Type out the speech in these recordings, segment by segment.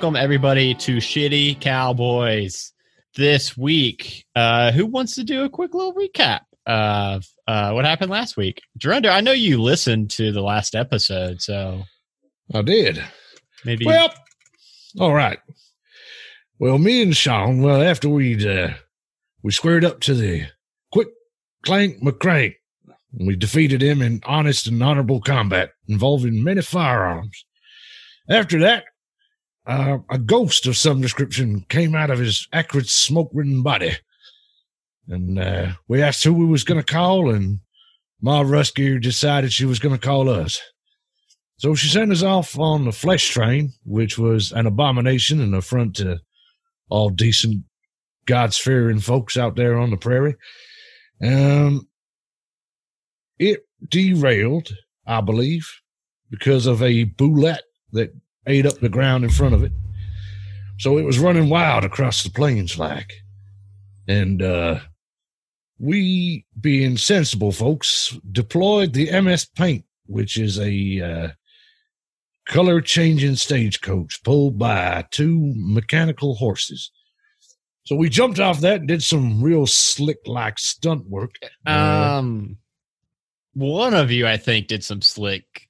welcome everybody to Shitty Cowboys. This week, uh, who wants to do a quick little recap of uh, what happened last week? Gerundo, I know you listened to the last episode, so I did. maybe. Well, all right. Well, me and Sean, well, after we'd, uh, we squared up to the quick clank McCrank, we defeated him in honest and honorable combat involving many firearms. After that, uh, a ghost of some description came out of his acrid, smoke-ridden body. And, uh, we asked who we was going to call, and Ma Ruskier decided she was going to call us. So she sent us off on the flesh train, which was an abomination and affront to all decent, God's fearing folks out there on the prairie. Um, it derailed, I believe, because of a bulette that ate up the ground in front of it. So it was running wild across the plains like. And, uh, we, being sensible folks, deployed the MS Paint, which is a, uh, color changing stagecoach pulled by two mechanical horses. So we jumped off that and did some real slick like stunt work. Uh, um, one of you, I think, did some slick.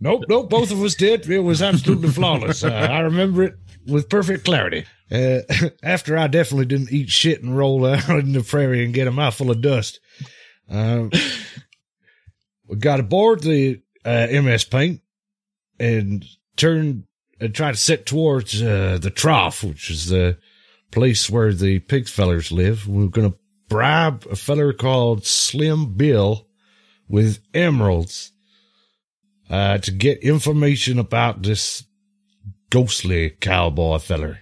Nope, nope, both of us did. It was absolutely flawless. Uh, I remember it with perfect clarity. Uh, after I definitely didn't eat shit and roll out in the prairie and get a mouthful of dust. Um, we got aboard the uh, MS Paint and turned and tried to set towards uh, the trough, which is the place where the pig fellers live. We were going to bribe a feller called Slim Bill with emeralds uh, to get information about this ghostly cowboy feller.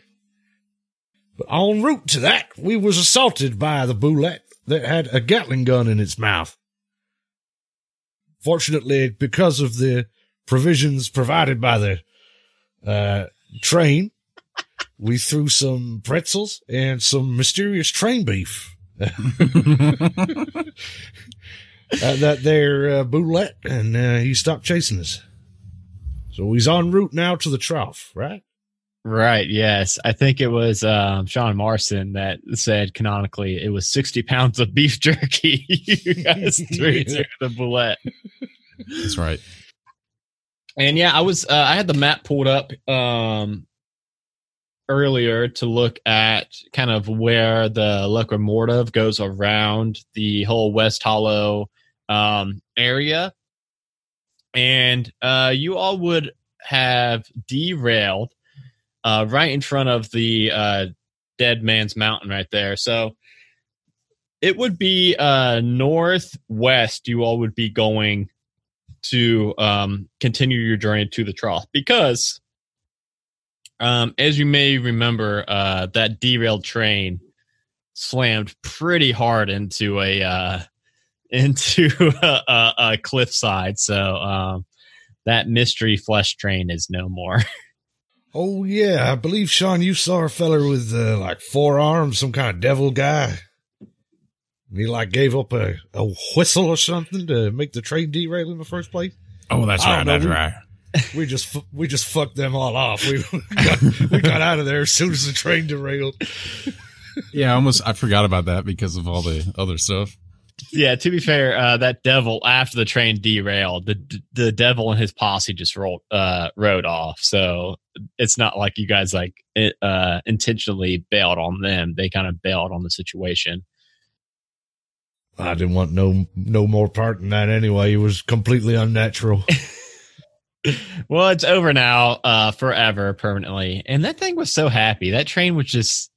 But en route to that, we was assaulted by the bulette that had a Gatling gun in its mouth. Fortunately, because of the provisions provided by the uh, train, we threw some pretzels and some mysterious train beef. uh, that there uh, bulette, and uh, he stopped chasing us. So he's en route now to the trough, right? Right. Yes. I think it was um, Sean Marston that said canonically it was 60 pounds of beef jerky you guys threw to the bullet. That's right. And yeah, I was, uh, I had the map pulled up um, earlier to look at kind of where the locomotive goes around the whole West Hollow um, area. And uh, you all would have derailed uh, right in front of the uh, Dead Man's Mountain right there. So it would be uh, northwest. You all would be going to um, continue your journey to the trough because, um, as you may remember, uh, that derailed train slammed pretty hard into a uh, into a, a, a cliffside. So um, that mystery flesh train is no more. Oh yeah, I believe Sean, you saw a feller with uh, like four arms, some kind of devil guy. He like gave up a, a whistle or something to make the train derail in the first place. Oh, that's I right. That's right. We just we just fucked them all off. We got, we got out of there as soon as the train derailed. Yeah, I almost I forgot about that because of all the other stuff. yeah, to be fair, uh, that devil after the train derailed, the the devil and his posse just rolled uh, rode off. So it's not like you guys like uh, intentionally bailed on them. They kind of bailed on the situation. I didn't want no no more part in that anyway. It was completely unnatural. Well, it's over now, uh, forever, permanently. And that thing was so happy. That train was just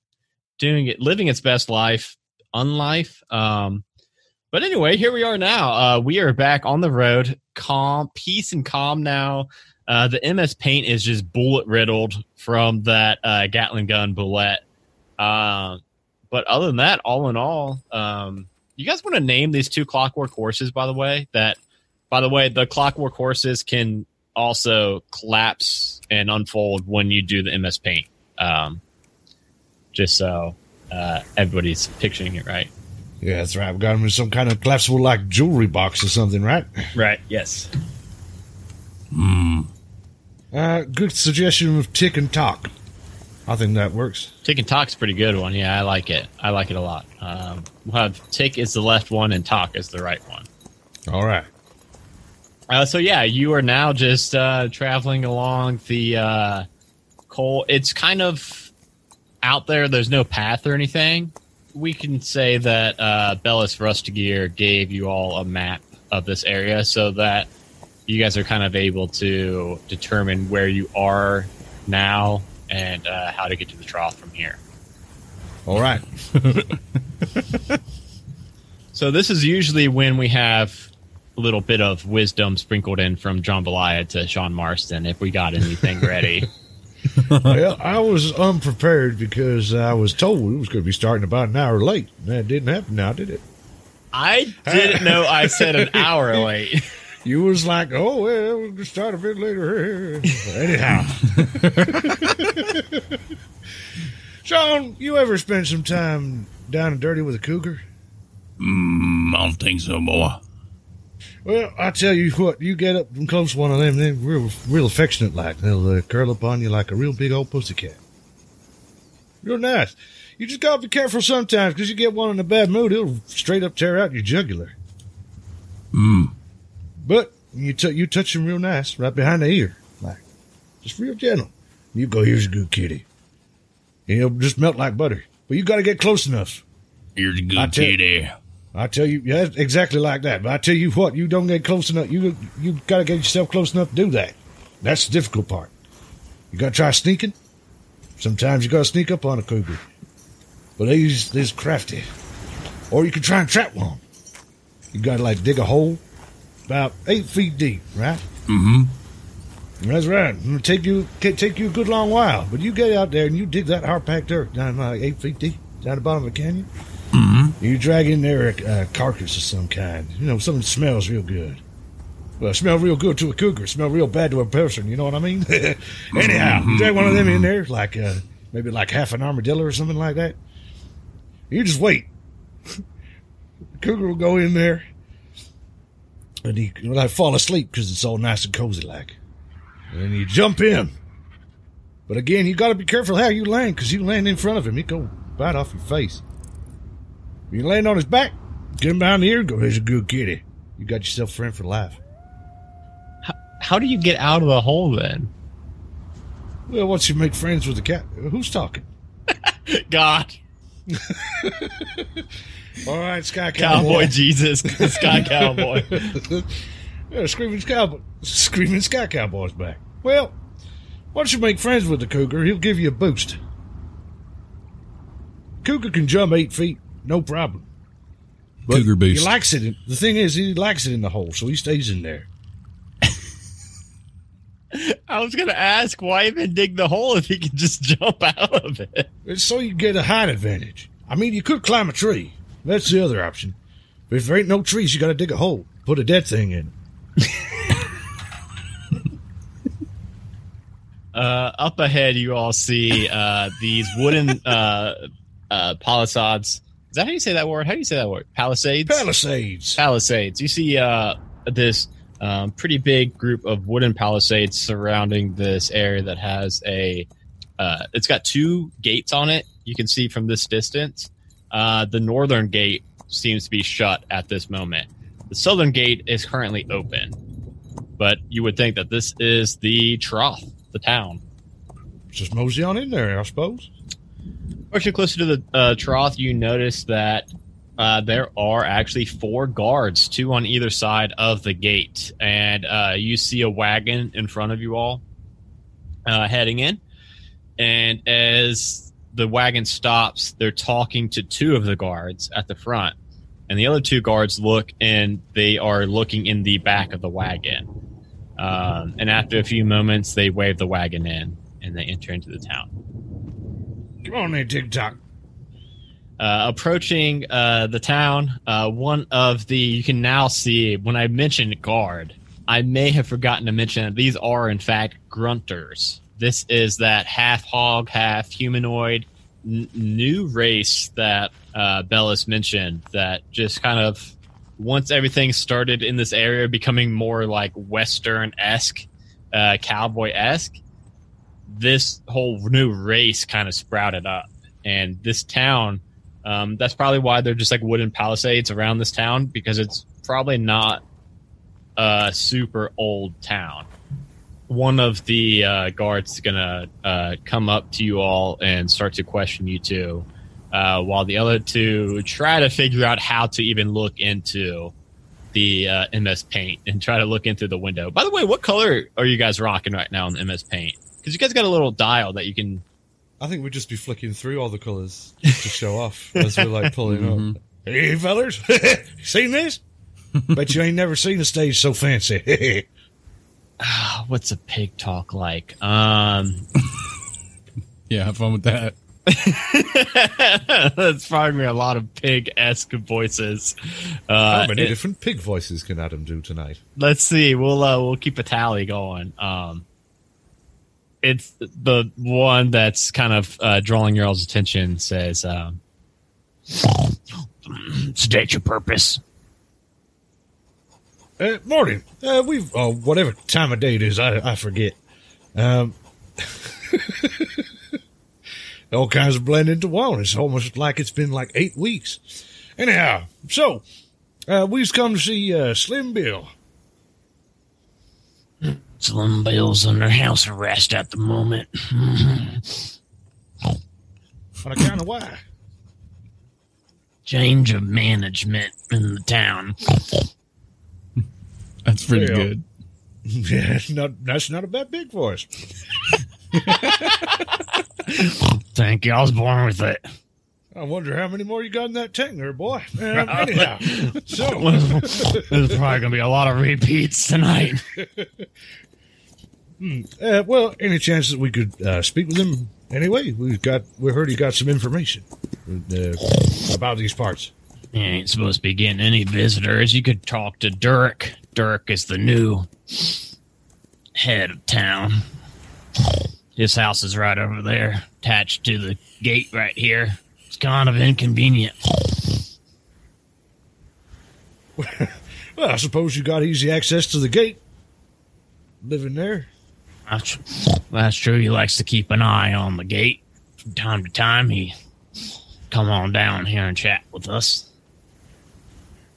doing it, living its best life, unlife. Um, but anyway, here we are now. Uh, we are back on the road, calm, peace and calm now. Uh, the MS Paint is just bullet riddled from that uh, Gatling gun bullet. Uh, but other than that, all in all, um, you guys want to name these two clockwork horses, by the way? That, by the way, the clockwork horses can also collapse and unfold when you do the MS Paint. Um, just so uh, everybody's picturing it right. yeah, that's right. We got him in some kind of collapsible like jewelry box or something, right? Right. Yes. Hmm. Uh, good suggestion of tick and talk. I think that works. Tick and Talk's a pretty good one. Yeah, I like it. I like it a lot. Um, we'll have Tick is the left one and Talk is the right one. All right. Uh, so yeah, you are now just uh, traveling along the uh, coal. It's kind of out there. There's no path or anything. We can say that uh, Bellis Rustigear gave you all a map of this area so that you guys are kind of able to determine where you are now and uh, how to get to the trough from here. All right. So this is usually when we have little bit of wisdom sprinkled in from Jambalaya to Sean Marston if we got anything ready. well, I was unprepared because I was told we was going to be starting about an hour late. That didn't happen now, did it? I didn't know I said an hour late. You was like, oh, well, we'll just start a bit later. Anyhow. Sean, you ever spend some time down and dirty with a cougar? Mm, I don't think so, boy. Well, I tell you what, you get up and close to one of them, they're real, real affectionate like. They'll uh, curl up on you like a real big old pussycat. Real nice. You just gotta be careful sometimes, 'cause you get one in a bad mood, it'll straight up tear out your jugular. Mm. But you t- you touch him real nice, right behind the ear, like just real gentle. You go, here's a good kitty. And it'll just melt like butter. But you gotta get close enough. Here's a good kitty. I tell you, yeah, exactly like that. But I tell you what, you don't get close enough. You you got to get yourself close enough to do that. That's the difficult part. You got to try sneaking. Sometimes you got to sneak up on a cougar, but these these crafty. Or you can try and trap one. You got to like dig a hole about eight feet deep, right? Mm-hmm. That's right. It'll take you can take you a good long while, but you get out there and you dig that hard packed dirt down like eight feet deep down the bottom of the canyon. You drag in there a, a carcass of some kind. You know, something that smells real good. Well, smell real good to a cougar, smell real bad to a person. You know what I mean? Anyhow, you drag one of them in there, like uh, maybe like half an armadillo or something like that. You just wait. the cougar will go in there, and he will like fall asleep because it's all nice and cozy like. And you jump in. But again, you got to be careful how you land because you land in front of him, he go bite off your face. You land on his back, get him behind the ear, go, here's a good kitty. You got yourself a friend for life. How do you get out of the hole then? Well, once you make friends with the cat, who's talking? God, All right, Sky Cowboy Cowboy. Jesus, Sky Cowboy. yeah, Screaming Cowboy. Screaming Sky Cowboy's back. Well, once you make friends with the cougar, he'll give you a boost. Cougar can jump eight feet, no problem. But Cougar boost. He likes it. In, the thing is, he likes it in the hole, so he stays in there. I was gonna ask why even dig the hole if he can just jump out of it. It's so you get a height advantage. I mean, you could climb a tree. That's the other option. But if there ain't no trees, you got to dig a hole, put a dead thing in. Uh, up ahead, you all see uh, these wooden uh, uh, palisades. Is that how you say that word? How do you say that word? Palisades. Palisades. palisades. You see uh, this um, pretty big group of wooden palisades surrounding this area that has a. Uh, it's got two gates on it. You can see from this distance. Uh, the northern gate seems to be shut at this moment. The southern gate is currently open, but you would think that this is the trough, the town. Just mosey on in there, I suppose. Approaching closer to the uh, trough, you notice that uh, there are actually four guards, two on either side of the gate, and uh, you see a wagon in front of you all uh, heading in. And as the wagon stops, they're talking to two of the guards at the front, and the other two guards look and they are looking in the back of the wagon. Um, and after a few moments, they wave the wagon in and they enter into the town. Come on TikTok. uh, approaching uh, the town, uh, one of the you can now see when I mentioned guard, I may have forgotten to mention that these are in fact grunters. This is that half hog, half humanoid n- new race that uh, Bellis mentioned that just kind of once everything started in this area becoming more like Western esque uh, cowboy esque, this whole new race kind of sprouted up, and this town. Um, that's probably why they're just like wooden palisades around this town because it's probably not a super old town. One of the uh, guards is gonna uh, come up to you all and start to question you two, uh, while the other two try to figure out how to even look into the uh, MS Paint and try to look into the window. By the way, what color are you guys rocking right now in MS Paint? Because you guys got a little dial that you can. I think we'd just be flicking through all the colours to show off as we're like pulling Mhm. up. Hey, fellers, seen this? Bet you ain't never seen a stage so fancy. Ah, what's a pig talk like? Um, Yeah, have fun with that. that's probably a lot of pig esque voices. Uh, How many it- different pig voices can Adam do tonight? let's see. We'll uh, we'll keep a tally going. Um, it's the one that's kind of uh, drawing your all's attention. Says, um, "State your purpose." Uh, morning. Uh, we've oh, whatever time of day it is, I I forget. Um, all kinds of blend into one. It's almost like it's been like eight weeks. Anyhow, so uh, we've come to see uh, Slim Bill. Slim Bill's under house arrest at the moment. On account of why? Change of management in the town. That's pretty Yeah. good. Yeah, not that's not a bad big voice. Thank you. I was born with it. I wonder how many more you got in that tank there, boy. Um, anyhow, so There's probably gonna be a lot of repeats tonight. uh, well, any chance that we could uh, speak with him anyway? We've got we heard he got some information uh, about these parts. You ain't supposed to be getting any visitors. You could talk to Dirk. Dirk is the new head of town. His house is right over there, attached to the gate right here. It's kind of inconvenient. Well, I suppose you got easy access to the gate. Living there. That's, that's true. He likes to keep an eye on the gate. From time to time, he come on down here and chat with us.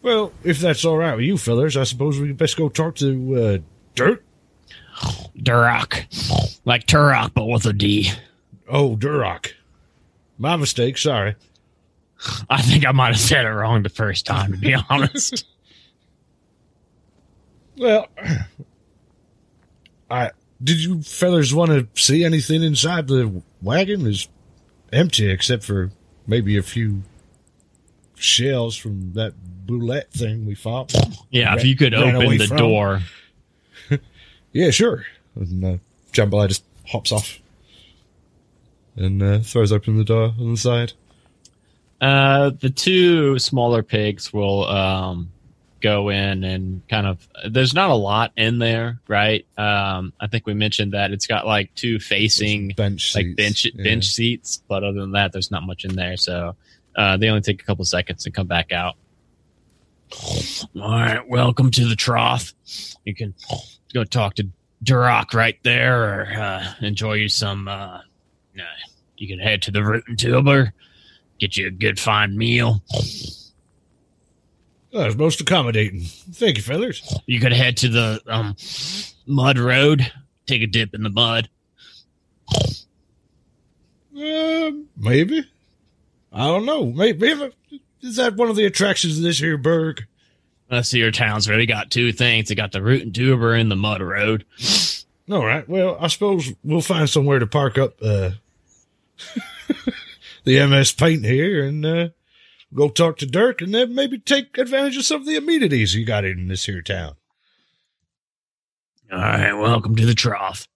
Well, if that's all right with you fellers, I suppose we best go talk to uh, Dirk. Duroc. Like Turok, but with a D. Oh, Duroc. My mistake. Sorry. I think I might have said it wrong the first time, to be honest. Well, I did you fellers want to see anything inside the wagon? Is empty except for maybe a few shells from that bulette thing we fought. Yeah, if you could open the from. door. Yeah, sure. And uh, Jambalaya just hops off and uh, throws open the door on the side. Uh, the two smaller pigs will um, go in and kind of. There's not a lot in there, right? Um, I think we mentioned that it's got like two facing bench like seats. bench Yeah. bench seats, but other than that, there's not much in there. So uh, they only take a couple seconds to come back out. All right, welcome to the trough. You can go talk to Duroc right there, or uh, enjoy you some. Uh, uh, you can head to the Root and Tuber, get you a good fine meal. Oh, it's most accommodating. Thank you, fellers. You could head to the um, mud road, take a dip in the mud. Uh, maybe. I don't know. Maybe is that one of the attractions of this here burg? Let's see your town's really got two things. They got the Root and Tuber and the mud road. All right. Well, I suppose we'll find somewhere to park up uh, the MS Paint here and uh, go talk to Dirk, and then maybe take advantage of some of the amenities you got in this here town. All right, welcome to the trough.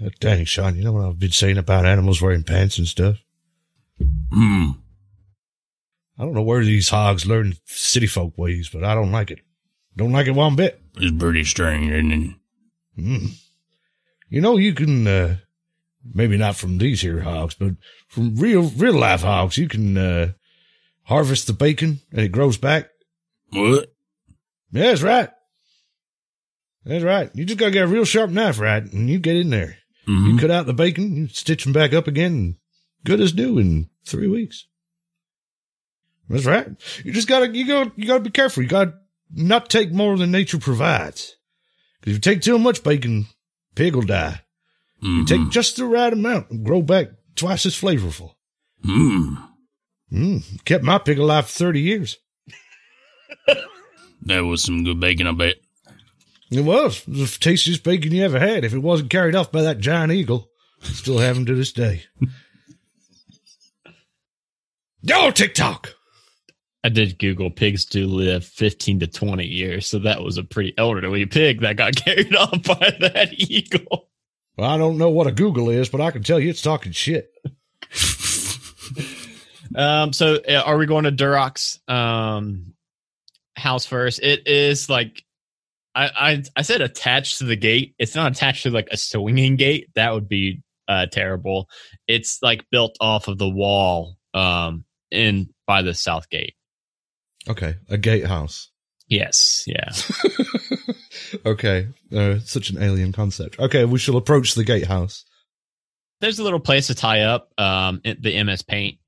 God dang, Sean, you know what I've been saying about animals wearing pants and stuff? Hmm. I don't know where these hogs learn city folk ways, but I don't like it. Don't like it one bit. It's pretty strange, isn't it? Mm. You know, you can, uh, maybe not from these here hogs, but from real, real life hogs, you can, uh, harvest the bacon and it grows back. What? Yeah, that's right. That's right. You just gotta get a real sharp knife, right? And you get in there. Mhm. You cut out the bacon, you stitch them back up again, and good as new in three weeks. That's right. You just gotta, you gotta, you gotta be careful. You gotta not take more than nature provides. Cause if you take too much bacon, pig will die. You Mhm. take just the right amount and grow back twice as flavorful. Mmm. Mm, kept my pig alive for 30 years. That was some good bacon, I bet. It was. It was the tastiest bacon you ever had. If it wasn't carried off by that giant eagle, still have him to this day. Yo, TikTok. I did Google pigs do live 15 to 20 years, so that was a pretty elderly pig that got carried off by that eagle. Well, I don't know what a Google is, but I can tell you it's talking shit. Um, so uh, are we going to Duroc's um house first? It is like I, I I said attached to the gate. It's not attached to like a swinging gate. That would be uh terrible. It's like built off of the wall um in by the south gate. Okay, a gatehouse. Yes, yeah. okay, uh, such an alien concept. Okay, we shall approach the gatehouse. There's a little place to tie up um the MS Paint.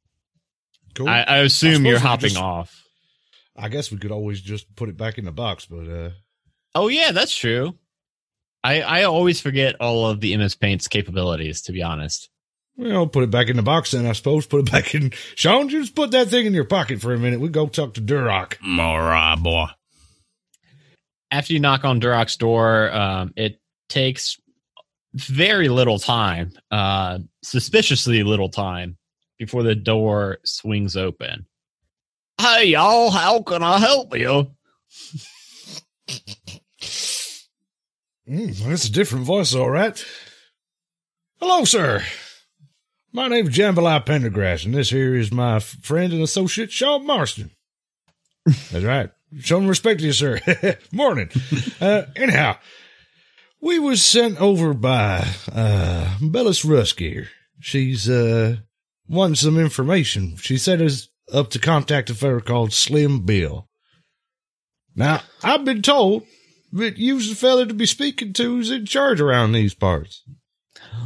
Cool. I, I I assume suppose you're hopping just- off. I guess we could always just put it back in the box, but uh, Oh yeah, that's true. I I always forget all of the MS Paint's capabilities. To be honest. well, put it back in the box then. I suppose put it back in. Sean, just put that thing in your pocket for a minute. We go talk to Duroc. All right, boy. After you knock on Duroc's door, um, it takes very little time, uh, suspiciously little time, before the door swings open. Hey, y'all, how can I help you? Mm, that's a different voice, all right. Hello, sir. My name's Jambalaya Pendergrass, and this here is my friend and associate, Sean Marston. That's right. Showing respect to you, sir. Morning. Uh, anyhow, we was sent over by uh, Bellis Rusk here. She's uh, wanting some information. She set us up to contact a fella called Slim Bill. Now, I've been told that you's the fella to be speaking to who's in charge around these parts.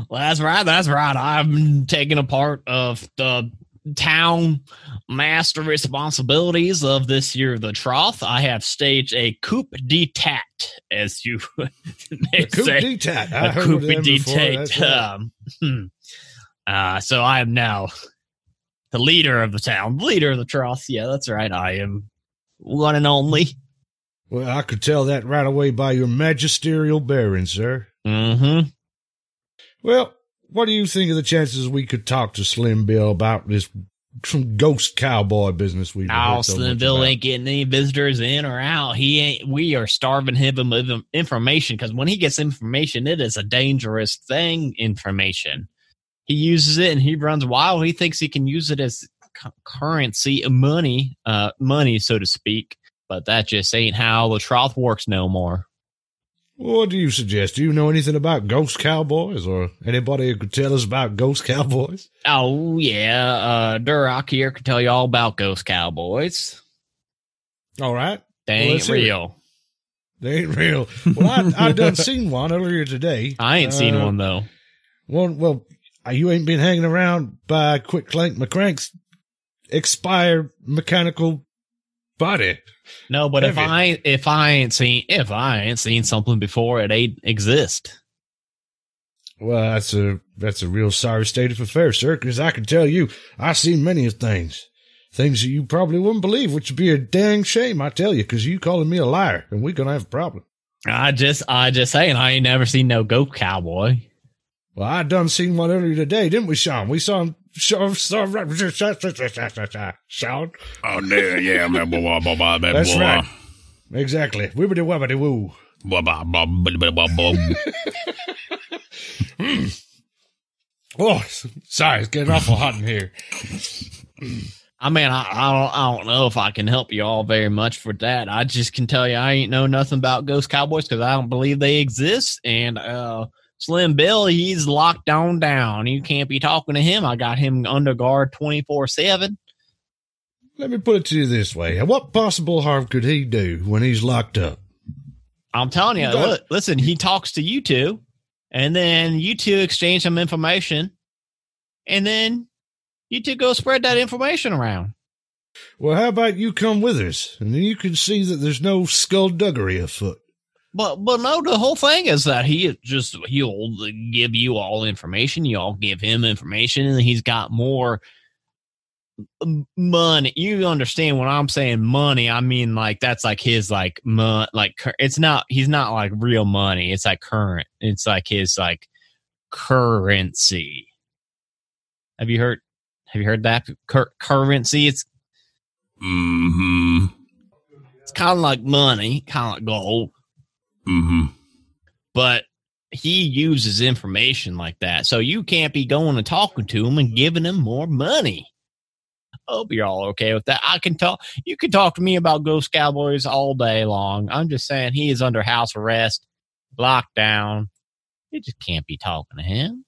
Well, that's right. That's right. I'm taking a part of the town master responsibilities of this year, of the trough. I have staged a coup d'etat, as you may coup say. d'etat. I a heard coup of them before. d'etat. Right. Um, hmm. uh, so I am now the leader of the town, leader of the trough. Yeah, that's right. I am one and only. Well, I could tell that right away by your magisterial bearing, sir. Mm-hmm. Well, what do you think of the chances we could talk to Slim Bill about this some ghost cowboy business we've been Oh, so Slim Bill about? ain't getting any visitors in or out. He ain't. We are starving him of information because when he gets information, it is a dangerous thing. Information. He uses it and he runs wild. He thinks he can use it as cu- currency, money, uh, money, so to speak. But that just ain't how the trough works no more. What do you suggest? Do you know anything about ghost cowboys or anybody who could tell us about ghost cowboys? Oh yeah, uh, Duroc here can tell you all about ghost cowboys. All right. They Well, ain't let's it. real. They ain't real. Well, I, I done seen one earlier today. I ain't seen Uh, one though. Well, well, uh, you ain't been hanging around by Quick Clank McCrank's expired mechanical body. No, but if you? I if I ain't seen if I ain't seen something before, it ain't exist. Well, that's a that's a real sorry state of affairs, sir. Because I can tell you, I've seen many of things, things that you probably wouldn't believe, which would be a dang shame. I tell you, because you calling me a liar, and we're gonna have a problem. I just I just saying I ain't never seen no goat cowboy. Well, I done seen one earlier today, didn't we, Sean? We saw him. Sean, Sean, Sean. Oh, there, yeah, blah, That's right. Exactly. Wibbity wobbity woo. Oh, sorry, it's getting awful hot in here. I mean, I, I don't I don't know if I can help you all very much for that. I just can tell you I ain't know nothing about ghost cowboys because I don't believe they exist. And uh, Slim Bill, he's locked on down. You can't be talking to him. I got him under guard twenty four seven. Let me put it to you this way: What possible harm could he do when he's locked up? I'm telling you, You look, listen, he talks to you two, and then you two exchange some information, and then you two go spread that information around. Well, how about you come with us, and then you can see that there's no skullduggery afoot. But but no, the whole thing is that he just he'll give you all information. You all give him information, and he's got more money. You understand when I'm saying money? I mean like that's like his like mon like it's not. He's not like real money. It's like current. It's like his like currency. Have you heard? Have you heard that Cur- currency? It's Mm-hmm. it's kind of like money, kind of like gold. Mm-hmm. but he uses information like that. So you can't be going and talking to him and giving him more money. I hope you're all okay with that. I can talk. You can talk to me about Ghost Cowboys all day long. I'm just saying he is under house arrest, lockdown. You just can't be talking to him.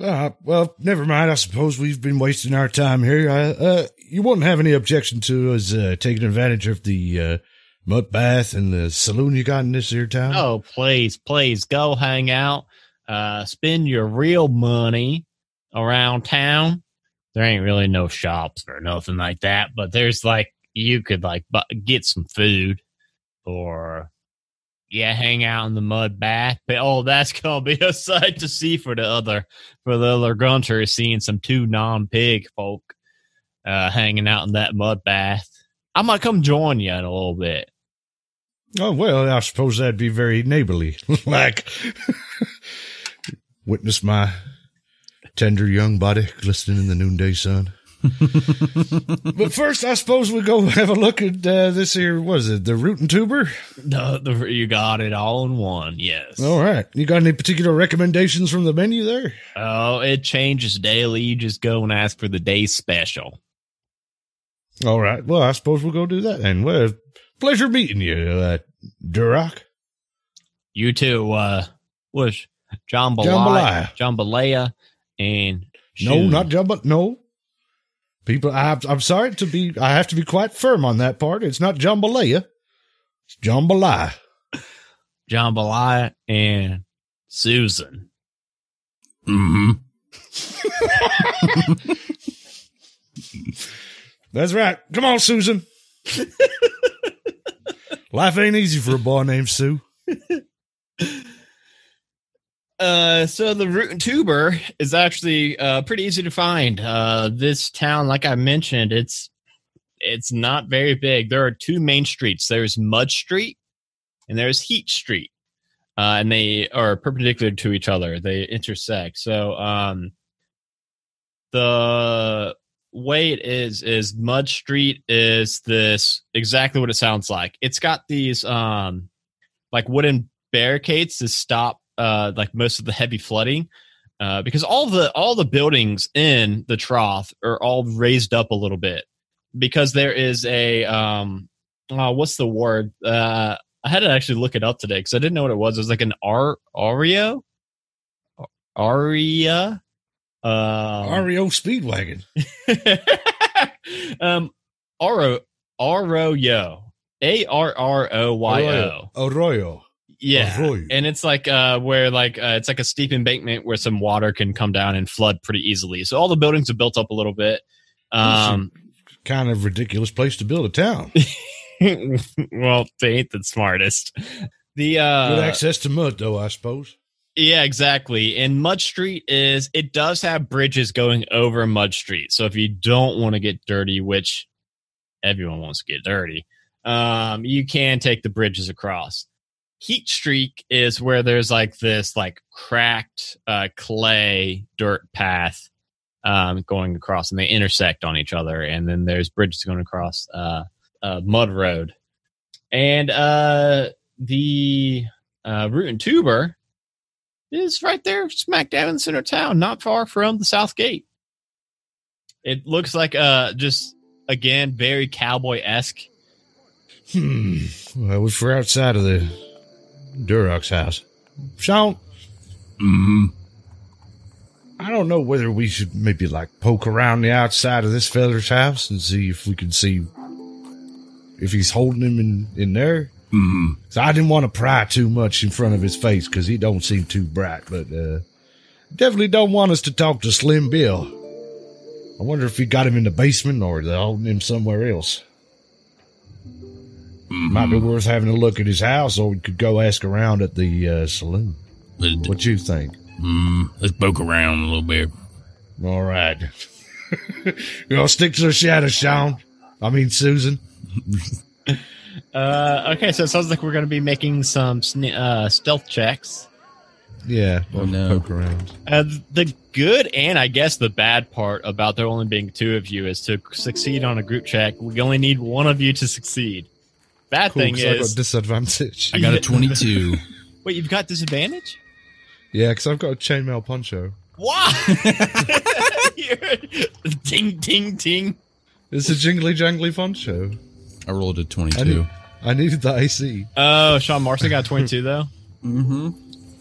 Uh, well, never mind. I suppose we've been wasting our time here. I, uh, you wouldn't have any objection to us uh, taking advantage of the uh, mud bath and the saloon you got in this here town? Oh, please, please go hang out. Uh, spend your real money around town. There ain't really no shops or nothing like that, but there's like you could like get some food or yeah, hang out in the mud bath. But oh, that's gonna be a sight to see for the other for the other grunters seeing some two non pig folk uh hanging out in that mud bath. I might come join you in a little bit. Oh, well, I suppose that'd be very neighborly. like, witness my tender young body glistening in the noonday sun. but first, I suppose we go have a look at uh, this here. What is it? The root and tuber. The, the, you got it all in one. Yes. All right. You got any particular recommendations from the menu there? Oh, it changes daily. You just go and ask for the day special. All right. Well, I suppose we'll go do that then. Well, pleasure meeting you, uh, Duroc. You two, uh, was Jambalaya, Jambalaya. Jambalaya, and No, Shun. not Jumbo. No. People, I, I'm sorry to be, I have to be quite firm on that part. It's not Jambalaya. It's Jambalaya. Jambalaya and Susan. Mm-hmm. That's right. Come on, Susan. Life ain't easy for a boy named Sue. Uh, so the root and tuber is actually uh pretty easy to find. Uh, this town, like I mentioned, it's it's not very big. There are two main streets. There's Mud Street and there's Heat Street, uh, and they are perpendicular to each other. They intersect. So um, the way it is is Mud Street is this exactly what it sounds like. It's got these um like wooden barricades to stop uh like most of the heavy flooding. Uh, because all the all the buildings in the trough are all raised up a little bit because there is a um uh, what's the word uh I had to actually look it up today because I didn't know what it was. It was like an ar Oreo aria um, REO Speedwagon. um, Oro, Arroyo, A R R O Y O. Arroyo. Yeah, Arroyo. and it's like uh, where like uh, it's like a steep embankment where some water can come down and flood pretty easily. So all the buildings are built up a little bit. Um, Kind of ridiculous place to build a town. well, they ain't the smartest. The uh, Good access to mud, though, I suppose. Yeah, exactly. And Mud Street is it does have bridges going over Mud Street. So if you don't want to get dirty, which everyone wants to get dirty, um, you can take the bridges across. Heat Street is where there's like this like cracked uh, clay dirt path um, going across, and they intersect on each other. And then there's bridges going across uh, uh, Mud Road, and uh, the uh, Root and Tuber is right there, smack dab in the center of town, not far from the South Gate. It looks like uh just again very cowboy esque. Hmm. Well, if we're outside of the Duroc's house, Sean, Mm-hmm. I don't know whether we should maybe like poke around the outside of this fella's house and see if we can see if he's holding him in, in there. Mm. So I didn't want to pry too much in front of his face because he don't seem too bright, but uh, definitely don't want us to talk to Slim Bill. I wonder if he got him in the basement or they're holding him somewhere else. Might be worth having a look at his house, or we could go ask around at the uh, saloon. Let's, What you think? mm, let's poke around a little bit. All right. you gonna stick to the shadow, Sean? I mean, Susan. Uh, okay, so it sounds like we're going to be making some sne- uh, stealth checks. Yeah. Oh, no. Poke around. Uh, the good and I guess the bad part about there only being two of you is to succeed on a group check. We only need one of you to succeed. Bad Cool, thing 'cause I got is, disadvantage. I got a 22. wait, you've got disadvantage? Yeah, because I've got a chainmail poncho. Why? You're- ding, ding, ding. It's a jingly jangly poncho. I rolled a 22. need, I needed the AC. Oh, Sean Marston got 22 though. Mm-hmm.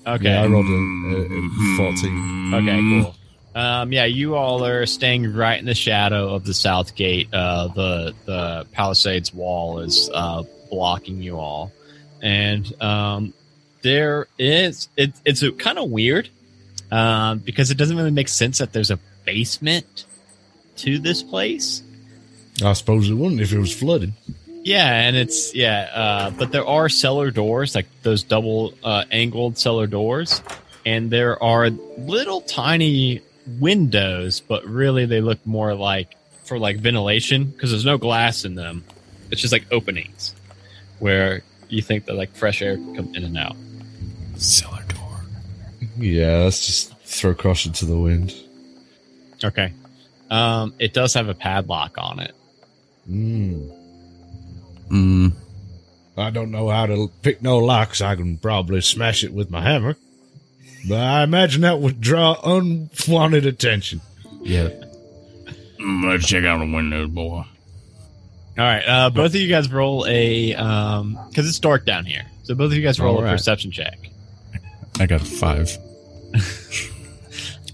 Okay. Yeah, I rolled a, a, a 14. Okay, cool. Um, yeah, you all are staying right in the shadow of the south gate. Uh, the the Palisades wall is uh, blocking you all, and um, there is it, it's kind of weird um, because it doesn't really make sense that there's a basement to this place. I suppose it wouldn't if it was flooded. Yeah, and it's yeah, uh, but there are cellar doors, like those double uh, angled cellar doors, and there are little tiny windows, but really they look more like for like ventilation because there's no glass in them. It's just like openings where you think that like fresh air can come in and out. Cellar door. Yeah, let's just throw caution to the wind. Okay, um, it does have a padlock on it. Mm. Mm. I don't know how to pick no locks. I can probably smash it with my hammer. But I imagine that would draw unwanted attention. Yeah. Mm, let's check out the windows, boy. All right, uh, both of you guys roll a um because it's dark down here. So both of you guys roll All a right. perception check. I got a five.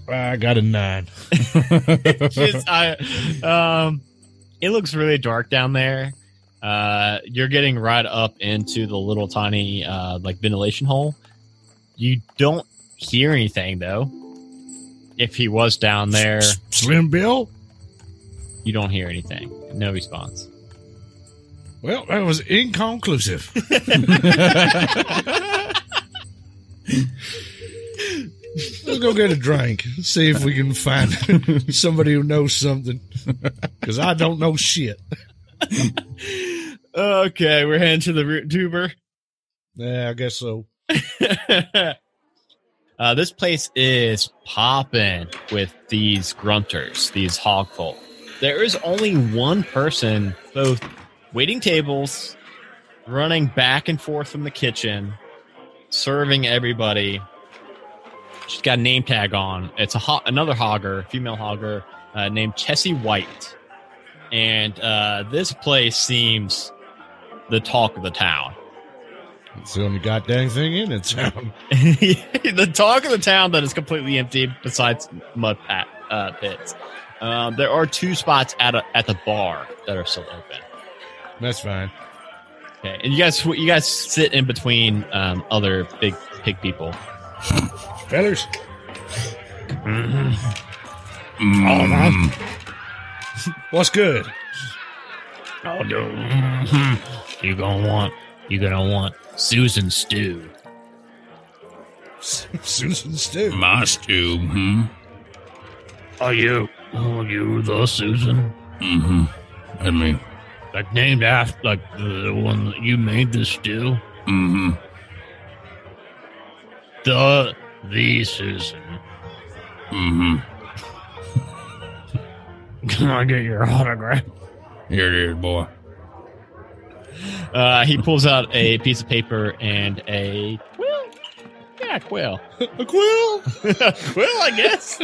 I got a nine. Just, I, um, it looks really dark down there. Uh, you're getting right up into the little tiny uh, like ventilation hole. You don't hear anything though. If he was down there, Slim Bill? you don't hear anything. No response. Well, that was inconclusive. Let's go get a drink. See if we can find somebody who knows something. Because I don't know shit. Okay, we're heading to the root tuber. Yeah, I guess so. uh, this place is popping with these grunters, these hog folk. There is only one person both waiting tables, running back and forth from the kitchen, serving everybody. She's got a name tag on. It's a ho- another hogger, female hogger, uh, named Chessie White. And uh, this place seems the talk of the town. It's the only goddamn thing in it town. the talk of the town that is completely empty besides mud pat, uh, pits. Um, there are two spots at a, at the bar that are still open. That's fine. Okay, and you guys you guys sit in between um, other big pig people. Fellas, Mm. what's good? Oh no! You gonna want you gonna want Susan stew. Susan Stew. My stew. Hmm. Are you are you the Susan? Mm-hmm. I mean. Like named after like the one that you made the stew? Mm-hmm. The the Susan. Mm-hmm. Can I get your autograph? Here it is, boy. Uh, he pulls out a piece of paper and a quill. Yeah, quill. A quill? quill, I guess.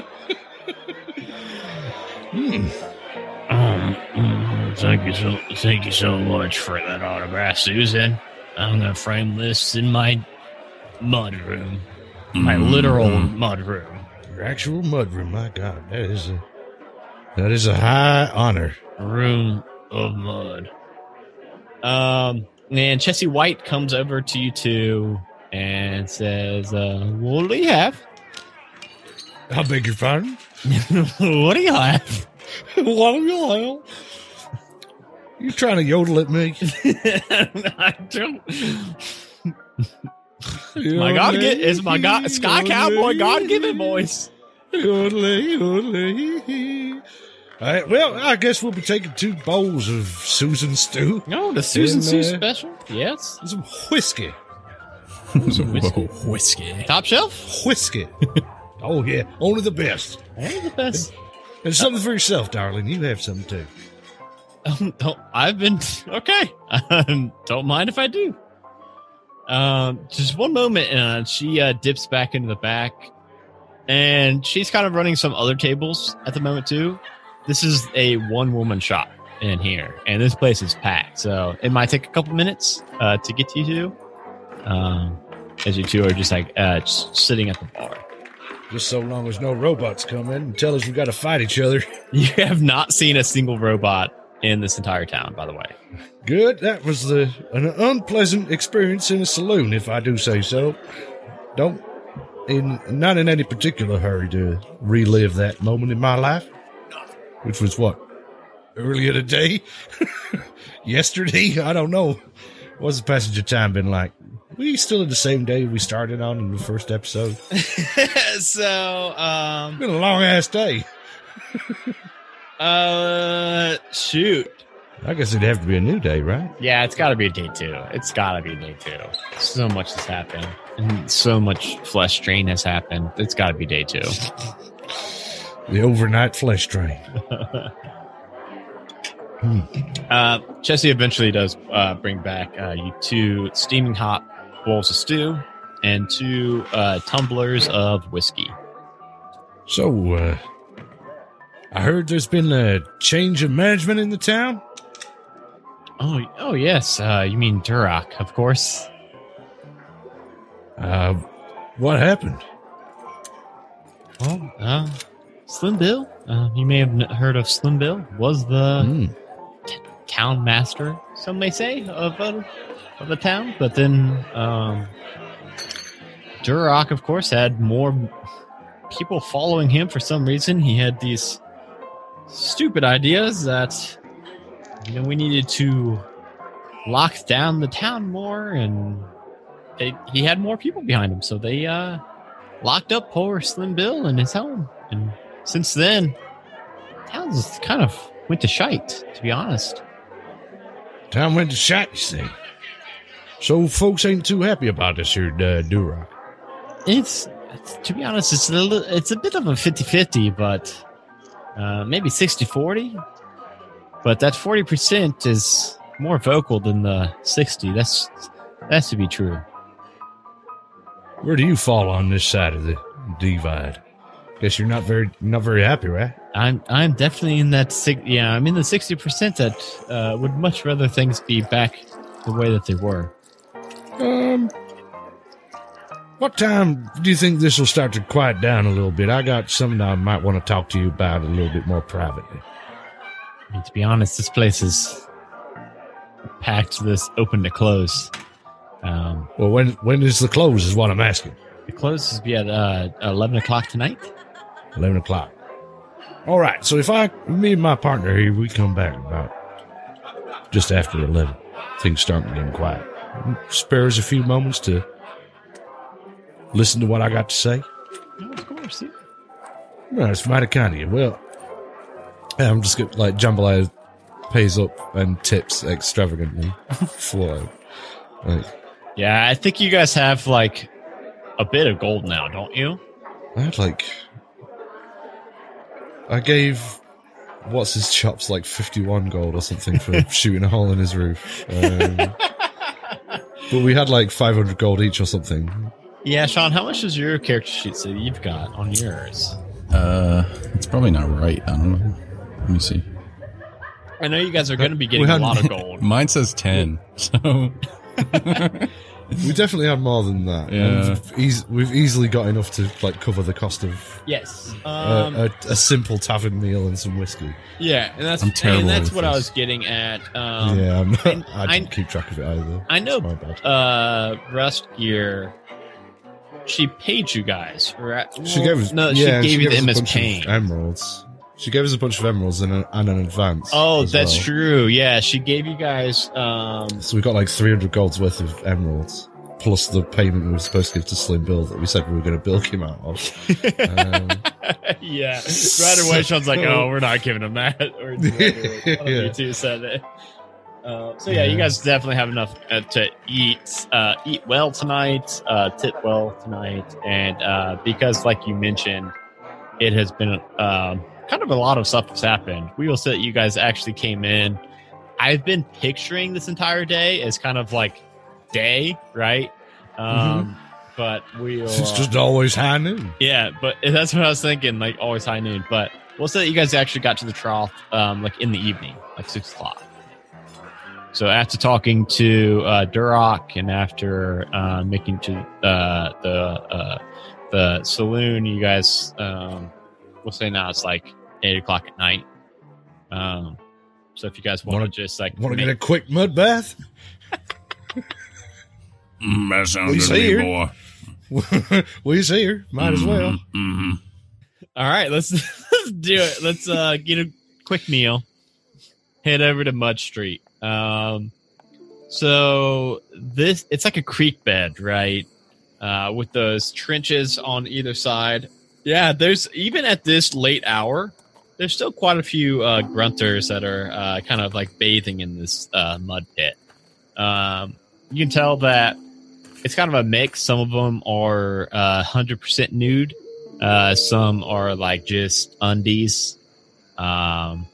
Hmm. Um, mm, thank you so, thank you so much for that autograph, Susan. I'm gonna frame this in my mud room, my literal mud room. Your actual mudroom. My God, that is a that is a high honor. room of mud. Um. and Chessie White comes over to you two and says, uh, "What do you have? I beg your pardon. what do you have?" what do you have? You trying to yodel at me? I don't. My God, get is my God Sky Cowboy God given voice. Yodelay, yodelay. All right, well, I guess we'll be taking two bowls of Susan stew, No, the Susan And, Sue uh, special. Yes, and some whiskey. Whoa, whiskey. top shelf. Whiskey. oh, yeah, only the best. Hey, the best. And something for yourself, darling. You have something too. Um, don't, I've been okay. Um, don't mind if I do. Um, just one moment, and she uh, dips back into the back, and she's kind of running some other tables at the moment too. This is a one-woman shop in here, and this place is packed, so it might take a couple minutes uh, to get to you two. Um, as you two are just like uh, just sitting at the bar. Just so long as no robots come in and tell us we got to fight each other. You have not seen a single robot in this entire town, by the way. Good. That was the an unpleasant experience in a saloon, if I do say so. Don't in not in any particular hurry to relive that moment in my life, which was what earlier today, yesterday. I don't know. What's the passage of time been like? We still in the same day we started on in the first episode. so, um, Been a long ass day. uh, shoot. I guess it'd have to be a new day, right? Yeah, it's got to be day two. It's got to be day two. So much has happened, and so much flesh strain has happened. It's got to be day two. The overnight flesh train. Uh, Chessie eventually does uh, bring back uh, you two steaming hot bowls of stew and two uh, tumblers of whiskey. So, uh, I heard there's been a change of management in the town. Oh, oh yes. Uh, you mean Duroc, of course. Uh, what happened? Well, uh, Slim Bill. Uh, you may have heard of Slim Bill. Was the Hmm. town master, some may say, of uh, of the town. But then, um, Duroc, of course, had more people following him for some reason. He had these stupid ideas that you know we needed to lock down the town more, and they, he had more people behind him, so they uh, locked up poor Slim Bill in his home. And since then, town's kind of went to shite, to be honest. Town went to shot, you see. So folks ain't too happy about this here uh, Duroc. It's, it's to be honest, it's a little, it's a bit of a 50-50, but uh, maybe 60-40. But that 40% is more vocal than the 60. That's that's to be true. Where do you fall on this side of the divide? Guess you're not very not very happy, right? I'm I'm definitely in that six. Yeah, I'm in the 60% that uh, would much rather things be back the way that they were. Um, what time do you think this will start to quiet down a little bit? I got something I might want to talk to you about a little bit more privately. I mean, to be honest, this place is packed. This open to close. Um, Well, when when is the close? Is what I'm asking. the close is be at uh, eleven o'clock tonight. Eleven o'clock. All right. So if I, me and my partner here, we come back about just after eleven, things start getting quiet. Spare us a few moments to listen to what I got to say. No, of course. Yeah. No, it's mighty kind of you. Well, I'm just gonna, like Jambalaya pays up and tips extravagantly for like yeah, I think you guys have like a bit of gold now, don't you? I had like I gave what's his chops like 51 gold or something for shooting a hole in his roof. Um, but we had like 500 gold each or something. Yeah, Sean. How much does your character sheet say you've got on yours? Uh, it's probably not right. I don't know. Let me see. I know you guys are going to be getting We a lot of gold. Mine says ten. So we definitely had more than that. Yeah. We've, eas- we've easily got enough to like cover the cost of Yes. uh, Um, a, a simple tavern meal and some whiskey. yeah, and that's I'm terrible and that's with what I was getting at. Um, yeah, I'm not, and I didn't I- keep track of it either. I know It's my bad. uh Rustgear she paid you guys, right? She gave us no, yeah, she gave you us the MS Paint. emeralds. She gave us a bunch of emeralds and, an advance. Oh, that's well. true. Yeah, she gave you guys um So we got like 300 gold's worth of emeralds, plus the payment we were supposed to give to Slim Bill that we said we were going to bilk him out of. Um, yeah. Right away, Sean's like, "Oh, we're not giving him that." Or one of you Yeah. Two said it. Uh, so yeah, you guys definitely have enough uh, to eat, uh, eat well tonight, uh, tip well tonight, and uh, because, like you mentioned, it has been um, kind of a lot of stuff has happened. We will say that you guys actually came in. I've been picturing this entire day as kind of like day, right? Um, But we'll. it's uh, just always high noon. yeah, but that's what I was thinking. Like always high noon. But we'll say that you guys actually got to the trough, um, like in the evening, like six o'clock. So after talking to uh, Duroc and after uh, making to uh, the uh, the saloon, you guys, um, we'll say now it's like eight o'clock at night. Um, so if you guys want Wanna- just like Want to make- get a quick mud bath? Mm, that sounds We good see to me, her. boy. We's here. Might as well. hmm All right, let's let's do it. Let's uh get a quick meal. Head over to Mud Street. Um so this it's like a creek bed, right? Uh with those trenches on either side. Yeah, there's even at this late hour, there's still quite a few uh grunters that are uh kind of like bathing in this uh mud pit. Um you can tell that it's kind of a mix. Some of them are uh 100% nude. Uh, some are like just undies. Um,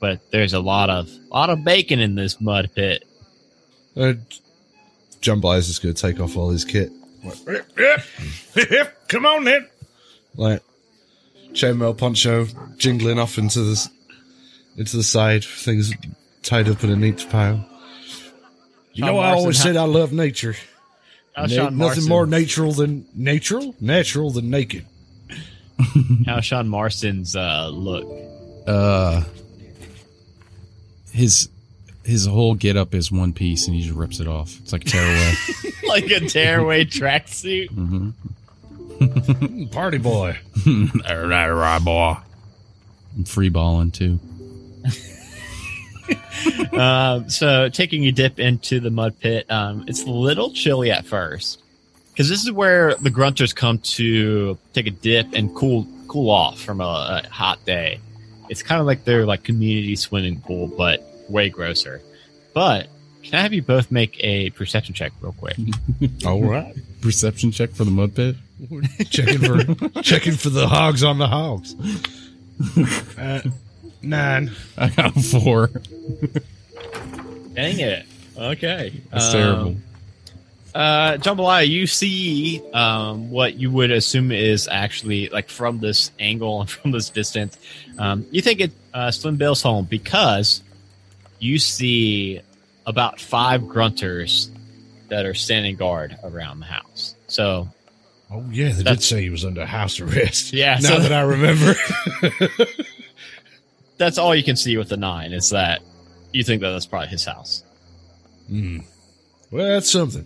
but there's a lot of lot of bacon in this mud pit. Uh, John Blaze is going to take off all his kit. Come on then. Like, chainmail poncho jingling off into the, into the side. Things tied up in a neat pile. You Sean know, I always said I love nature. Na- Sean nothing Marston, more natural than natural, natural than naked. How's Sean Marston's uh, look? Uh, his his whole get up is one piece, and he just rips it off. It's like a tearaway. like a tearaway tracksuit. mm-hmm. Party boy. right, right, boy. I'm free balling too. um, so taking a dip into the mud pit, um, it's a little chilly at first because this is where the grunters come to take a dip and cool cool off from a, a hot day. It's kind of like their like community swimming pool, but way grosser. But can I have you both make a perception check real quick? All right. Perception check for the mud pit. Checking for checking for the hogs on the hogs. Uh, nine. I got four. Dang it! Okay, That's Um, terrible. Uh, Jambalaya, you see um, what you would assume is actually like from this angle and from this distance. Um, you think it uh, Slim Bill's home because you see about five grunters that are standing guard around the house. So Oh yeah, they did say he was under house arrest. Yeah, now so- that I remember. that's all you can see with the nine is that you think that that's probably his house. Hmm. Well, that's something.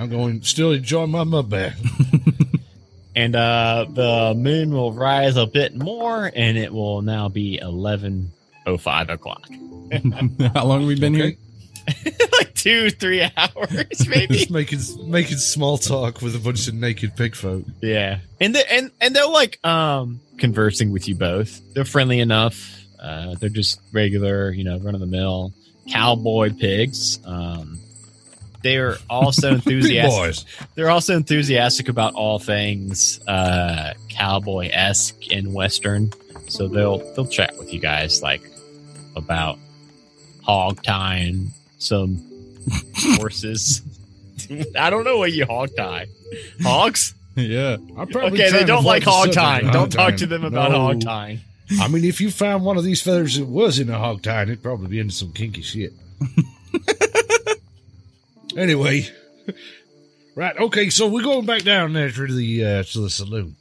I'm going to still enjoy my mud bath. And uh, the moon will rise a bit more, and it will now be eleven oh five o'clock. How long have we been Okay. like two, three hours, maybe. Just making making small talk with a bunch of naked pig folk. yeah, and they and and they're like um conversing with you both. They're friendly enough. Uh, they're just regular, you know, run of the mill cowboy pigs. Um, they're also enthusiastic. boys. They're also enthusiastic about all things uh, cowboy esque and western. So they'll they'll chat with you guys like about hog tying some horses. I don't know what you hog tie. Hogs? Yeah. I'm probably Okay, they don't like hog tying. hog Don't talk tying. to them about No. hog tying. I mean, if you found one of these feathers that was in a hog tie, it'd probably be into some kinky shit. anyway, Right. Okay. So we're going back down there to the uh, to the saloon.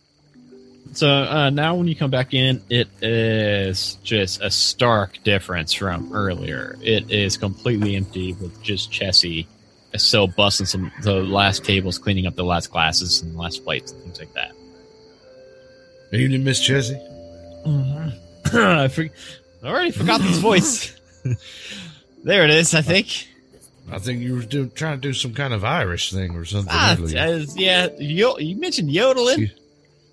So uh, now, when you come back in, it is just a stark difference from earlier. It is completely empty with just Chessie still busting some the last tables, cleaning up the last glasses and the last plates and things like that. Evening, Miss Chessie. I, for, I already forgot this voice. there it is. I think. I think you were doing, trying to do some kind of Irish thing or something. Ah, uh, yeah. Yo, you mentioned yodeling. You-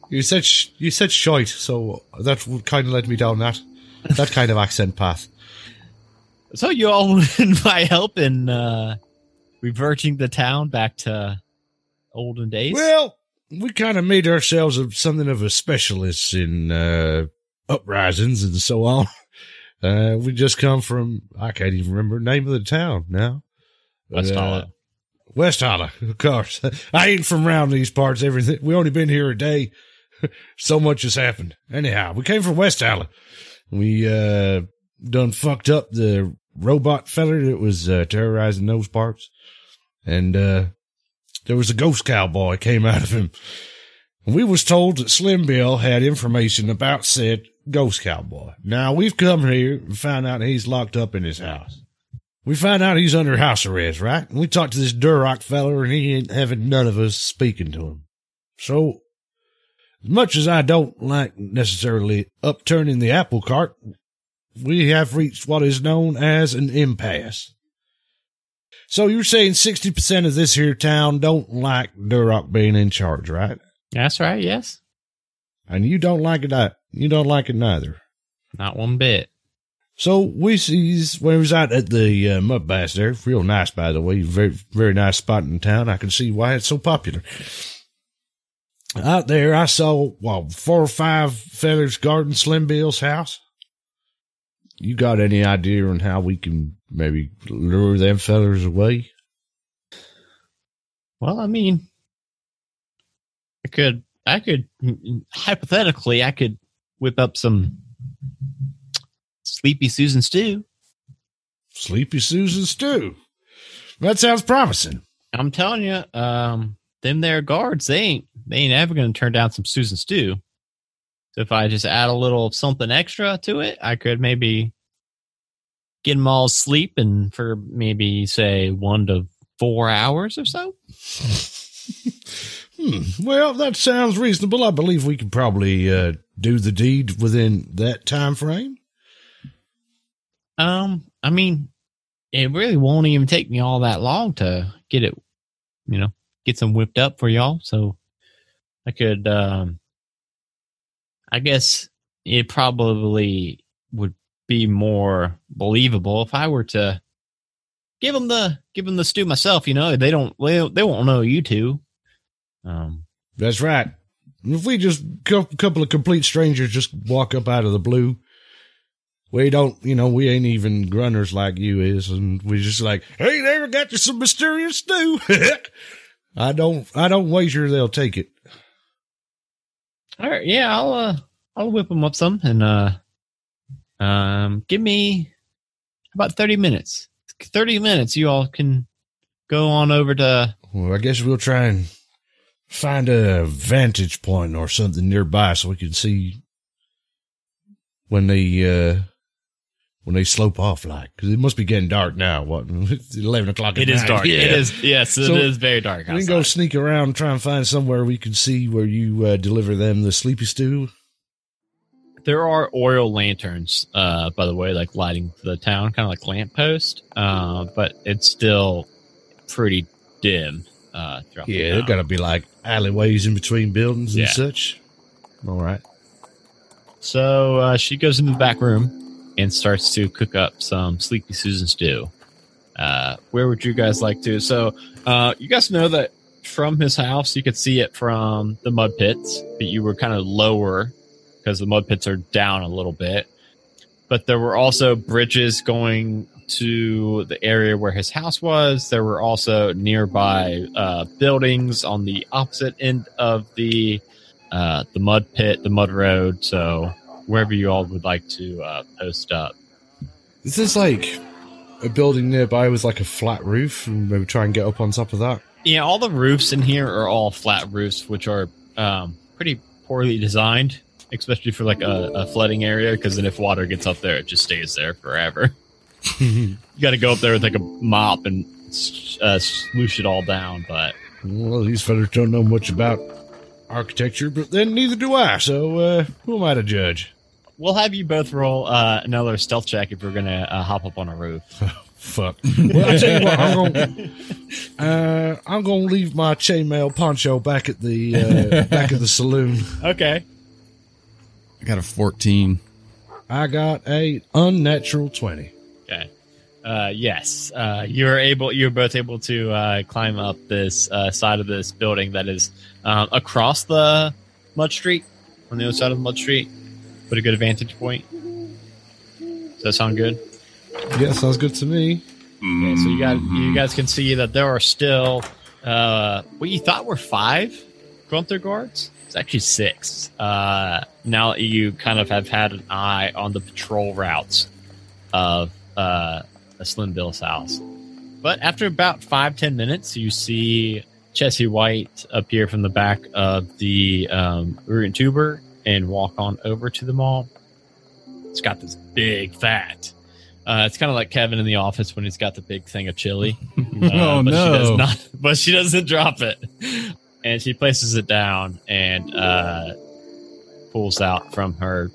You said sh- you said shite, so that kind of led me down that that kind of accent path. So you all wanted my help in uh, reverting the town back to olden days. Well, we kind of made ourselves a, something of a specialist in uh, uprisings and so on. Uh, we just come from I can't even remember the name of the town now. West Hollow. West Hollow, of course. I ain't from around these parts. Everything we only been here a day. so much has happened. Anyhow, we came from West Hollow. We uh done fucked up the robot feller that was uh, terrorizing those parts, and uh there was a ghost cowboy came out of him. And we was told that Slim Bill had information about said ghost cowboy. Now we've come here and found out he's locked up in his house. We find out he's under house arrest, right? And we talked to this Duroc feller and he ain't having none of us speaking to him. So, as much as I don't like necessarily upturning the apple cart, we have reached what is known as an impasse. So you're saying 60% of this here town don't like Duroc being in charge, right? That's right. Yes. And you don't like it, uh, you don't like it neither. Not one bit. So we sees when we was out at the uh, mud bass there, real nice by the way, very very nice spot in town. I can see why it's so popular. Out there, I saw well four or five feathers guarding Slim Bill's house. You got any idea on how we can maybe lure them fellers away? Well, I mean, I could, I could, hypothetically, I could whip up some sleepy Susan stew. Sleepy Susan stew. That sounds promising. I'm telling you, um, them there guards, they ain't, they ain't ever going to turn down some Susan stew. So if I just add a little something extra to it, I could maybe get them all sleeping for maybe say one to four hours or so. Hmm. Well, that sounds reasonable. I believe we could probably uh, do the deed within that time frame. Um, I mean, it really won't even take me all that long to get it, you know, get some whipped up for y'all. So I could, um, I guess it probably would be more believable if I were to give them the give them the stew myself. You know, they don't they, they won't know you two. Um, That's right. If we just a couple of complete strangers just walk up out of the blue, we don't, you know, we ain't even grunners like you is, and we just like, hey, there, got you some mysterious stew. I don't, I don't wager they'll take it. All right, yeah, I'll uh I'll whip them up some and uh um give me about 30 minutes. 30 minutes you all can go on over to Well, I guess we'll try and find a vantage point or something nearby so we can see when they uh when they slope off like because it must be getting dark now what it's 11 o'clock at It is night. dark. yeah. It is yes, it So, is very dark we can go sneak around and try and find somewhere we can see where you uh, deliver them the sleepy stew There are oil lanterns uh by the way like lighting the town kind of like lamppost uh but it's still pretty dim uh throughout the yeah there gotta be like alleyways in between buildings and Yeah. such all right So uh, she goes into the back room and starts to cook up some Sleepy Susan stew. Uh, where would you guys like to? So uh, you guys know that from his house, you could see it from the mud pits, but you were kind of lower because the mud pits are down a little bit. But there were also bridges going to the area where his house was. There were also nearby uh, buildings on the opposite end of the uh, the mud pit, the mud road. So wherever you all would like to uh, post up. This Is like a building nearby with like a flat roof and maybe try and get up on top of that? Yeah, all the roofs in here are all flat roofs, which are um, pretty poorly designed, especially for like a, a flooding area. Because then if water gets up there, it just stays there forever. you got to go up there with like a mop and uh, swoosh it all down. But Well, these fellas don't know much about architecture, but then neither do I. So uh, who am I to judge? We'll have you both roll uh, another stealth check if we're gonna uh, hop up on a roof. Fuck. Well, I tell you what, I'm gonna uh, I'm gonna leave my chainmail poncho back at the uh, back at the saloon. Okay. I got a 14. I got a unnatural twenty. Okay. Uh, yes, uh, you're able. You're both able to uh, climb up this uh, side of this building that is um, across the mud street on the other side of the mud street. Put a good vantage point. Does that sound good? Yeah, sounds good to me. Okay, so you got you guys can see that there are still uh, what you thought were five Grunter guards. It's actually six. Uh, now that you kind of have had an eye on the patrol routes of uh, a Slim Bill's house. But after about five ten minutes, you see Chessie White appear from the back of the um, Root and Tuber and walk on over to the mall. It's got this big fat uh, it's kind of like Kevin in the office when he's got the big thing of chili. Uh, Oh, but She does no. not, but she doesn't drop it, and she places it down and uh, pulls out from her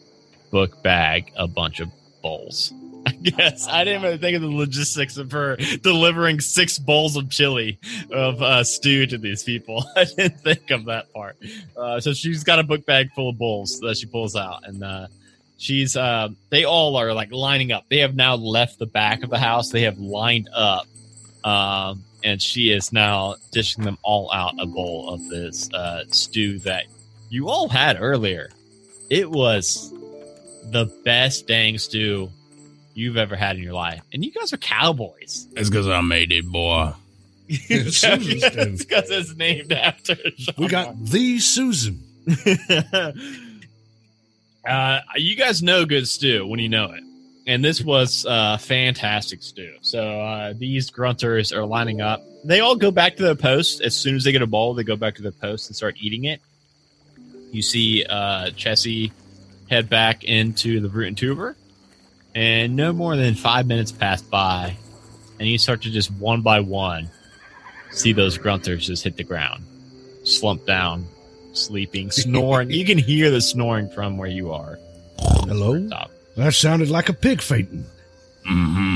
book bag a bunch of bowls. I guess I didn't even think of the logistics of her delivering six bowls of chili of uh, stew to these people. I didn't think of that part. Uh, so she's got a book bag full of bowls that she pulls out, and uh, she's uh, they all are like lining up. They have now left the back of the house. They have lined up, um, and she is now dishing them all out a bowl of this uh, stew that you all had earlier. It was the best dang stew you've ever had in your life, and you guys are cowboys. It's because I made it, boy. It's Susan's stew. it's because it's named after. We got the Susan. uh, you guys know good stew when you know it. And this was uh, fantastic stew. So uh, these grunters are lining up. They all go back to their post. As soon as they get a bowl, they go back to their post and start eating it. You see uh, Chessie head back into the root and tuber. And no more than five minutes pass by. And you start to just one by one see those grunters just hit the ground, slump down, sleeping, snoring. you can hear the snoring from where you are. Hello? That sounded like a pig fainting. Mm-hmm.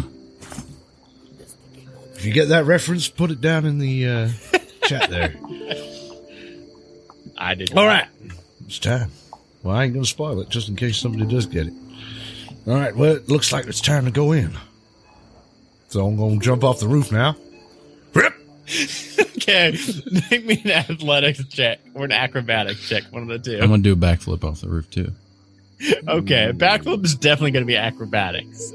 If you get that reference, put it down in the uh, chat there. I did. All right. It's time. Well, I ain't going to spoil it just in case somebody does get it. All right. Well, it looks like it's time to go in. So I'm going to jump off the roof now. Rip. Okay, make me an athletics check or an acrobatics check, one of the two. I'm gonna do a backflip off the roof too. Okay, backflip is definitely going to be acrobatics.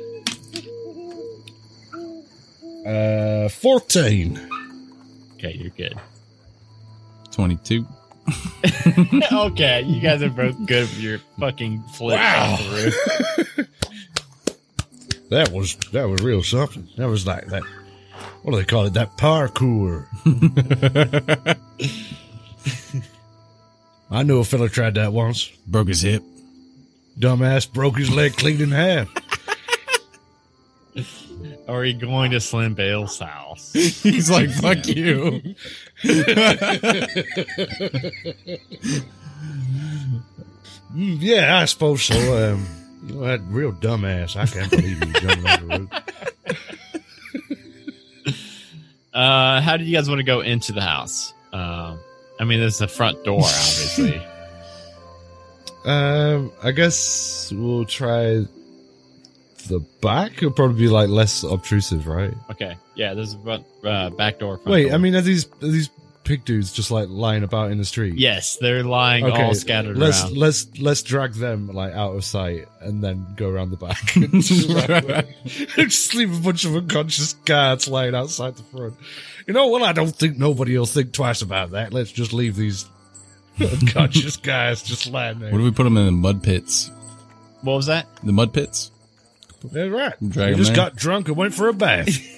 Uh, 14. Okay, you're good. Twenty-two. okay, you guys are both good for your fucking flip Wow. off the roof. That was that was real something. That was like that. What do they call it? That parkour. I knew a fella tried that once. Broke his hip. Dumbass broke his leg clean in half. Are you going to Slim Bale's house? He's like, "Fuck you." Mm, yeah, I suppose so. Um, you know that real dumbass. I can't believe he jumped over the roof. Uh, how do you guys want to go into the house? Um, I mean, there's the front door, obviously. Um, I guess we'll try the back. It'll probably be like less obtrusive, right? okay, yeah, there's a front, uh, back door. Front Wait, door. I mean, are these are these pig dudes just like lying about in the street? yes, they're lying all scattered let's around. let's let's drag them like out of sight and then go around the back. and just leave a bunch of unconscious guards lying outside the front. You know what? I don't think nobody will think twice about that. Let's just leave these unconscious guys just lying there. What do we put them in the mud pits? What was that? The mud pits. That's right. Drag he 'em just in. got drunk and went for a bath.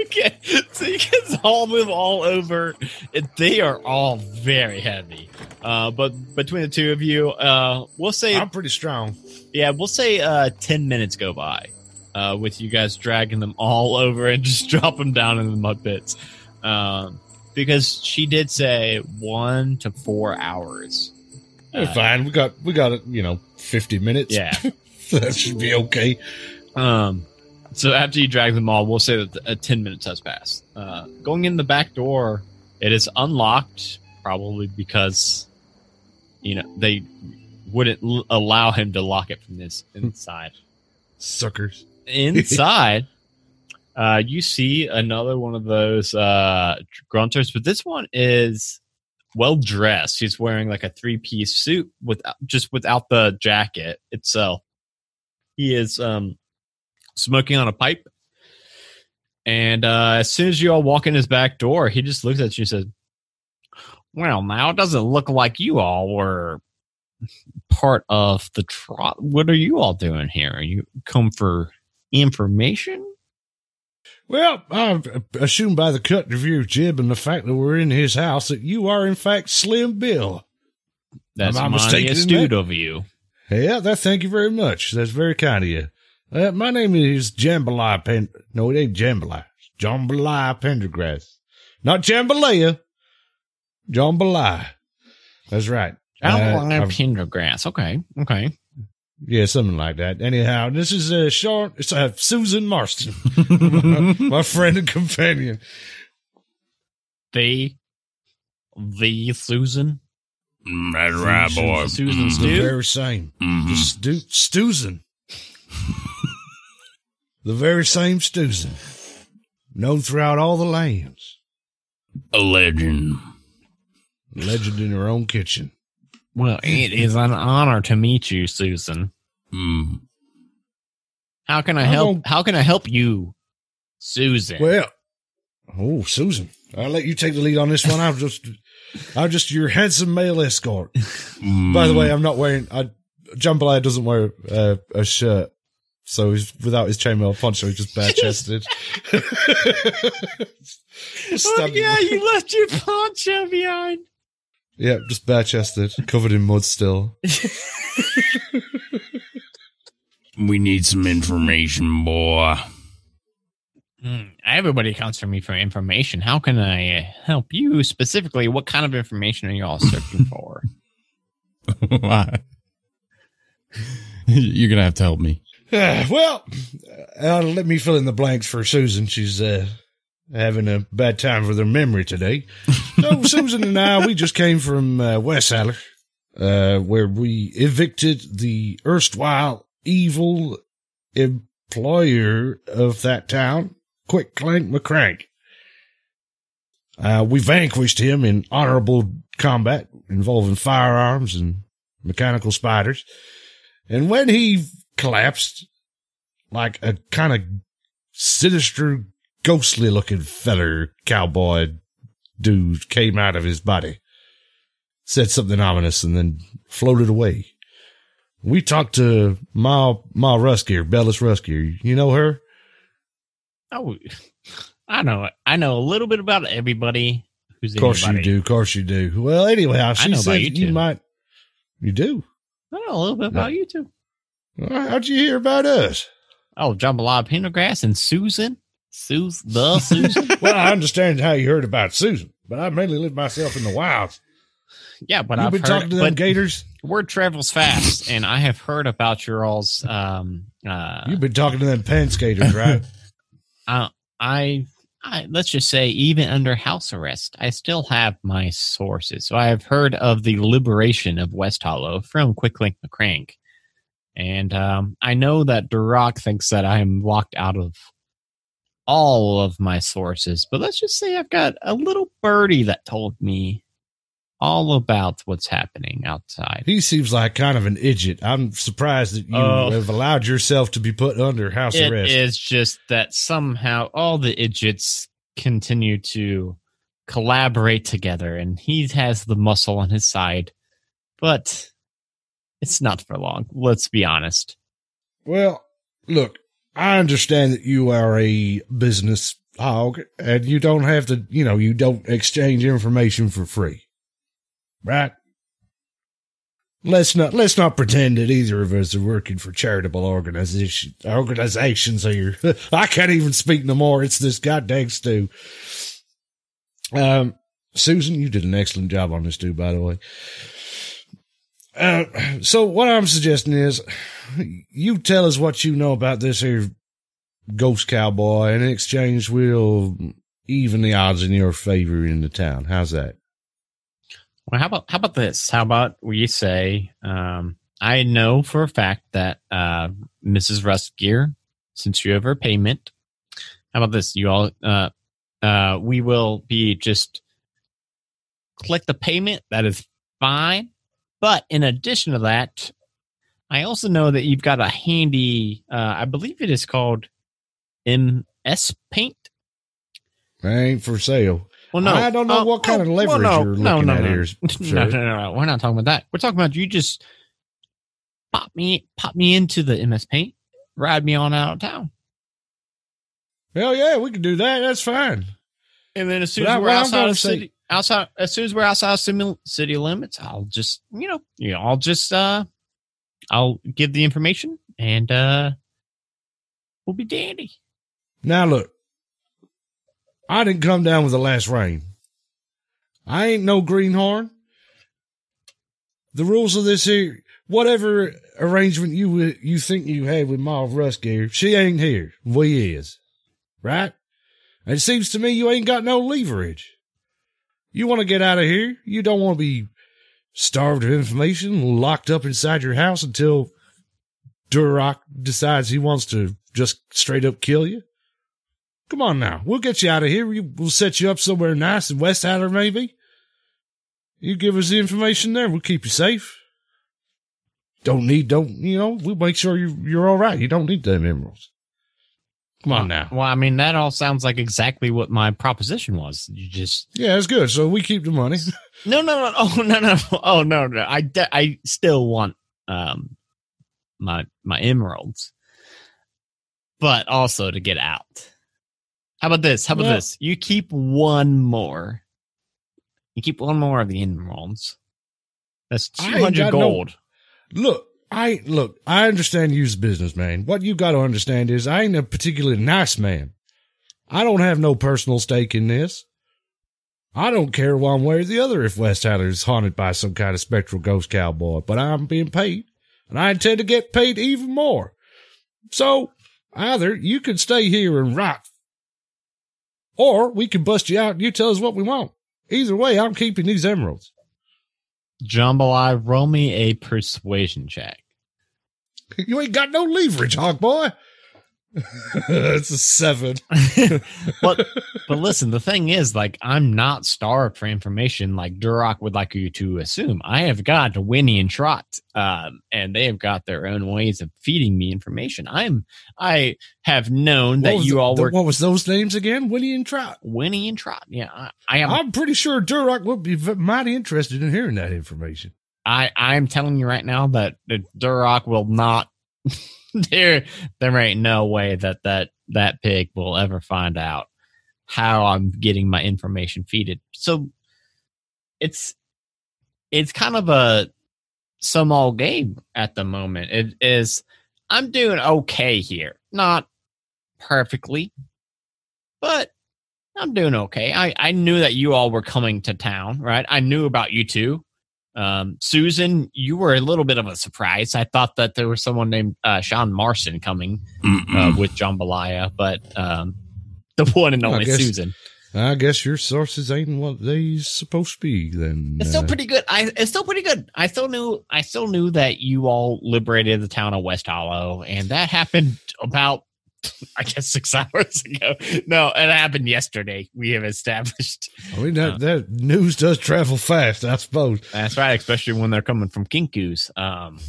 Okay, so you guys haul them all over. and They are all very heavy. Uh, but between the two of you, uh, we'll say, I'm pretty strong. yeah, we'll say uh, 10 minutes go by uh, with you guys dragging them all over and just drop them down in the mud pits. Um, because she did say one to four hours. We're Uh, fine. We got we got. You know, fifty minutes. Yeah. that should be okay. Um, so after you drag them all, we'll say that uh, 10 minutes has passed. Uh, going in the back door, it is unlocked, probably because, you know, they wouldn't l- allow him to lock it from this inside. Suckers. inside, uh, you see another one of those uh, grunters, but this one is well dressed. He's wearing like a three piece suit with just without the jacket itself. He is um, smoking on a pipe, and uh, as soon as you all walk in his back door, he just looks at you and says, "Well, now it doesn't look like you all were." Part of the trot. What are you all doing here? Are you come for information? Well, I assume by the cut of your jib and the fact that we're in his house that you are in fact Slim Bill. That's Am I mighty mistaken in astute that? of you. Yeah, that. Thank you very much. That's very kind of you. Uh, my name is Jambalaya Pen. No, it ain't Jambalaya. It's Jambalaya Pendergrass. Not Jambalaya. Jambalaya. That's right. Uh, Jambalaya I've- Pendergrass. Okay, okay. Yeah, something like that. Anyhow, this is uh, Sean. It's uh, Susan Marston, my friend and companion. The the Susan. That's right, boy. Susan The very same. Mhm. The Stu- Stuzen. the very same Stuzen. Known throughout all the lands. A legend. Legend in her own kitchen. Well, it is an honor to meet you, Susan. Mm. How can I I'm help? gonna- How can I help you, Susan? Well, oh, Susan. I'll let you take the lead on this one. I'm just, I'm just your handsome male escort. Mm. By the way, I'm not wearing, I, Jambalaya doesn't wear uh, a shirt. So he's without his chainmail poncho, he's just bare chested. oh yeah, you left your poncho behind. Yeah, just bare chested, covered in mud still. we need some information, boy. Hmm, everybody comes to me for information. How can I uh, help you specifically? What kind of information are you all searching for? Why? You're gonna have to help me. Uh, well, uh, let me fill in the blanks for Susan. She's uh, having a bad time with her memory today. So Susan and I, we just came from uh, West Haller, uh, where we evicted the erstwhile evil employer of that town, Quick Clank McCrank. Uh, we vanquished him in honorable combat involving firearms and mechanical spiders. And when he collapsed, like a kind of sinister, ghostly looking feller cowboy dude came out of his body, said something ominous, and then floated away. We talked to Ma, Ma Rustgear, Bellis Rustgear. You know her? Oh, I know. I know a little bit about everybody who's Of course you do. Of course you do. Well, anyhow, she know about said you you two. might. You do? I know a little bit about you too. How'd you hear about us? Oh, Jambalaya Pendergrass and Susan. Sus the Susan. well, I understand how you heard about Susan, but I mainly live myself in the wilds. yeah, but You've I've been heard, talking to them but gators? word travels fast, and I have heard about your all's. Um, uh, You've been talking to them pan skaters, right? uh, I, I let's just say, even under house arrest, I still have my sources. So I have heard of the liberation of West Hollow from Quick Clank McCrank, and um, I know that Duroc thinks that I am locked out of all of my sources. But let's just say I've got a little birdie that told me all about what's happening outside. he seems like kind of an idiot. I'm surprised that you Oh. have allowed yourself to be put under house It arrest. It's just that somehow all the idiots continue to collaborate together, and he has the muscle on his side, but it's not for long. Let's be honest. Well, look, I understand that you are a business hog and you don't have to, you know, you don't exchange information for free. Right? Let's not let's not pretend that either of us are working for charitable organization organizations here. I can't even speak no more. It's this goddamn stew. Um, Susan, you did an excellent job on this stew, by the way. Uh, so what I'm suggesting is, you tell us what you know about this here ghost cowboy, and in exchange, we'll even the odds in your favor in the town. How's that? Well, how about how about this? How about we say, um, I know for a fact that uh, Mrs. Rustgear, since you have her payment, how about this? You all, uh, uh, we will be just click the payment. That is fine. But in addition to that, I also know that you've got a handy, uh, I believe it is called MS Paint. ain't for sale. Well, no, I don't know uh, what kind of leverage well, no, you're no, looking no, at no. here. No, no, no, no. We're not talking about that. We're talking about you just pop me, pop me into the MS Paint, ride me on out of town, Hell yeah, we can do that. That's fine. and then as soon But as we're outside of say- city, outside, as soon as we're outside of city, city limits, I'll just, you know, you know, I'll just, uh, I'll give the information, and uh, we'll be dandy. Now look, I didn't come down with the last rain. I ain't no greenhorn. The rules of this here, whatever arrangement you you think you had with Ma Rustgear, she ain't here. We is, right? And it seems to me you ain't got no leverage. You want to get out of here. You don't want to be starved of information, locked up inside your house until Duroc decides he wants to just straight up kill you. Come on now. We'll get you out of here. We- We'll set you up somewhere nice in West Hatter, maybe. You give us the information there. We'll keep you safe. Don't need, don't, you know, we'll make sure you're, you're all right. You don't need them emeralds. Come on now. Well, I mean, that all sounds like exactly what my proposition was. You just Yeah, it's good. So we keep the money. No, no, no. Oh, no, no. Oh, no, no. I, de- I still want um my my emeralds, but also to get out. How about this? How about Well- this? You keep one more. You keep one more of the emeralds. That's two hundred two ain't hundred got no- gold. Look, I look, I understand you's a businessman. What you got to understand is I ain't a particularly nice man. I don't have no personal stake in this. I don't care one way or the other if West Hatter is haunted by some kind of spectral ghost cowboy, but I'm being paid and I intend to get paid even more. So either you can stay here and rot or we can bust you out and you tell us what we want. Either way, I'm keeping these emeralds. Jambalaya, roll me a persuasion check. You ain't got no leverage, Hawk boy. it's a seven. but but listen, the thing is, like, I'm not starved for information like Duroc would like you to assume. I have got Winnie and Trot, um, and they have got their own ways of feeding me information. I'm I have known What that you the- all the- What was those names again? Winnie and Trot. Winnie and Trot. Yeah, I, I am. I'm pretty sure Duroc would be mighty interested in hearing that information. I I'm telling you right now that, that Duroc will not. there there ain't no way that that that pig will ever find out how I'm getting my information feeded. So it's it's kind of a some game at the moment. It is I'm doing okay here. Not perfectly, but I'm doing okay. I, I knew that you all were coming to town, right? I knew about you two. Um, Susan, you were a little bit of a surprise. I thought that there was someone named uh, Sean Marston coming uh, with Jambalaya, but um, the one and I only guess- Susan. I guess your sources ain't what they supposed to be. Then It's still uh, pretty good. I it's still pretty good. I still knew I still knew that you all liberated the town of West Hollow, and that happened about I guess six hours ago. No, it happened yesterday. We have established. I mean that that news does travel fast. I suppose. That's right, especially when they're coming from Kinku's. Um,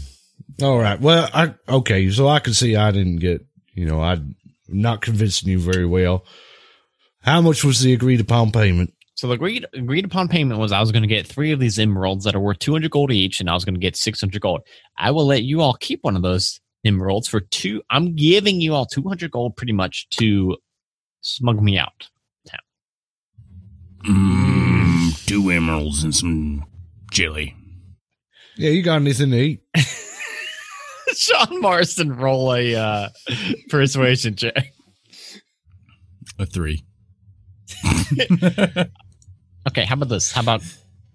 All right. Well, I okay. So I can see I didn't get. You know, I'm not convincing you very well. How much was the agreed upon payment? so the agreed agreed upon payment was I was going to get three of these emeralds that are worth two hundred gold each, and I was going to get six hundred gold. I will let you all keep one of those emeralds for two. I'm giving you all 200 gold pretty much to smuggle me out. Mm, two emeralds and some jelly. Yeah, you got anything to eat? Sean Marston roll a uh, persuasion check. A three. Okay, how about this? How about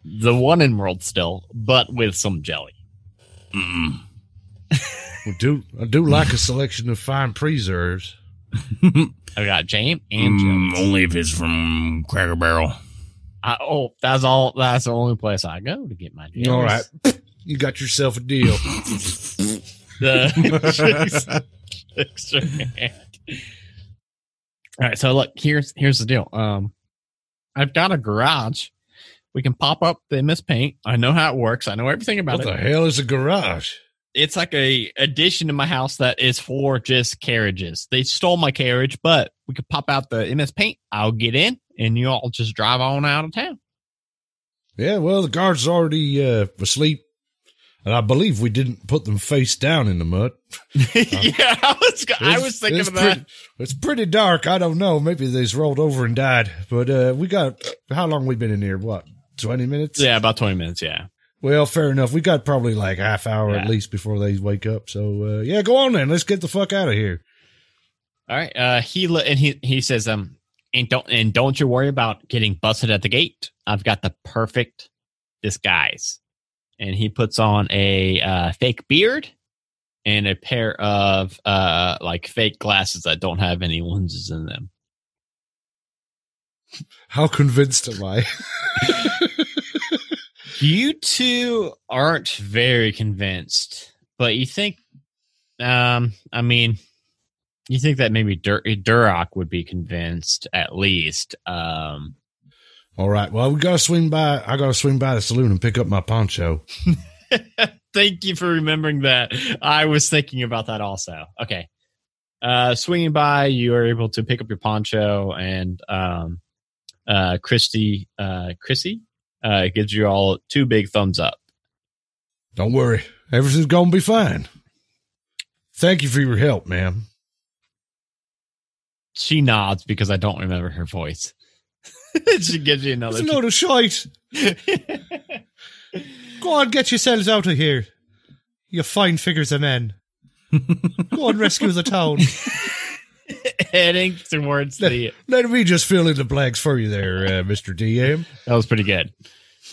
the one emerald still, but with some jelly? Mm. I do I do like a selection of fine preserves. I got jam and Mm, jelly. only if it's from Cracker Barrel. I, oh, that's all. That's the only place I go to get my jellies. All right, you got yourself a deal. The extra hand. All right, so look here's here's the deal. Um, I've got a garage. We can pop up the MS Paint. I know how it works. I know everything about what it. What the hell is a garage? It's like a addition to my house that is for just carriages. They stole my carriage, but we could pop out the MS Paint. I'll get in, and you all just drive on out of town. Yeah, well, the guard's already uh, asleep, and I believe we didn't put them face down in the mud. yeah, I was I was thinking it's that. Pretty, it's pretty dark. I don't know. Maybe they just rolled over and died. But uh, we got how long we been in here? What twenty minutes? Yeah, about twenty minutes. Yeah. Well, fair enough. We got probably like half hour at least before they wake up. So uh, yeah, go on then. Let's get the fuck out of here. All right. Uh, he and he he says um and don't and don't you worry about getting busted at the gate. I've got the perfect disguise. And he puts on a uh, fake beard and a pair of uh like fake glasses that don't have any lenses in them. How convinced am I? You two aren't very convinced, but you think, um, I mean, you think that maybe Dur- Duroc would be convinced at least. Um, All right. Well, we gotta swing by. I gotta swing by the saloon and pick up my poncho. thank you for remembering that. I was thinking about that also. Okay. Uh, swinging by, you are able to pick up your poncho, and um, uh, Christy, uh, Chrissy, uh, gives you all two big thumbs up. Don't worry. Everything's gonna be fine. Thank you for your help, ma'am. She nods because I don't remember her voice. she gives you another. It's a load of shite. Go on, get yourselves out of here. You fine figures of men. Go and rescue the town. heading towards the. Let me just fill in the blanks for you there, uh, Mr. DM. That was pretty good.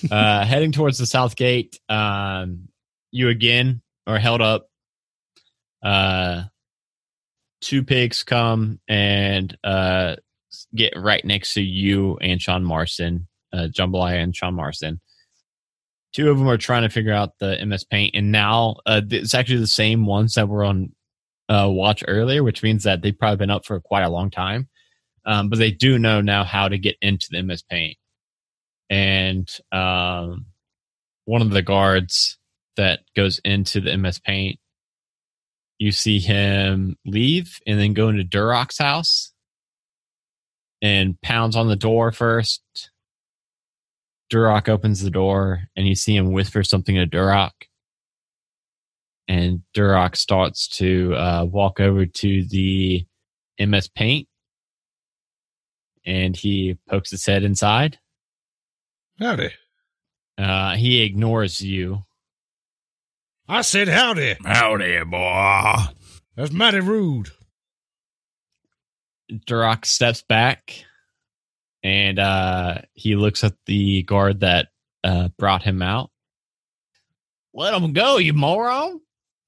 Uh, heading towards the south gate. Um, you again are held up. Uh, two pigs come and uh get right next to you and Sean Marston, uh, Jambalaya and Sean Marston. Two of them are trying to figure out the MS Paint, and now uh, it's actually the same ones that were on uh, watch earlier, which means that they've probably been up for quite a long time. Um, but they do know now how to get into the MS Paint. And um, one of the guards that goes into the MS Paint, you see him leave and then go into Duroc's house and pounds on the door first. Duroc opens the door and you see him whisper something to Duroc. And Duroc starts to uh, walk over to the MS Paint and he pokes his head inside. Howdy. Uh, he ignores you. I said howdy. Howdy, boy. That's mighty rude. Duroc steps back and uh, he looks at the guard that uh, brought him out. Let him go, you moron.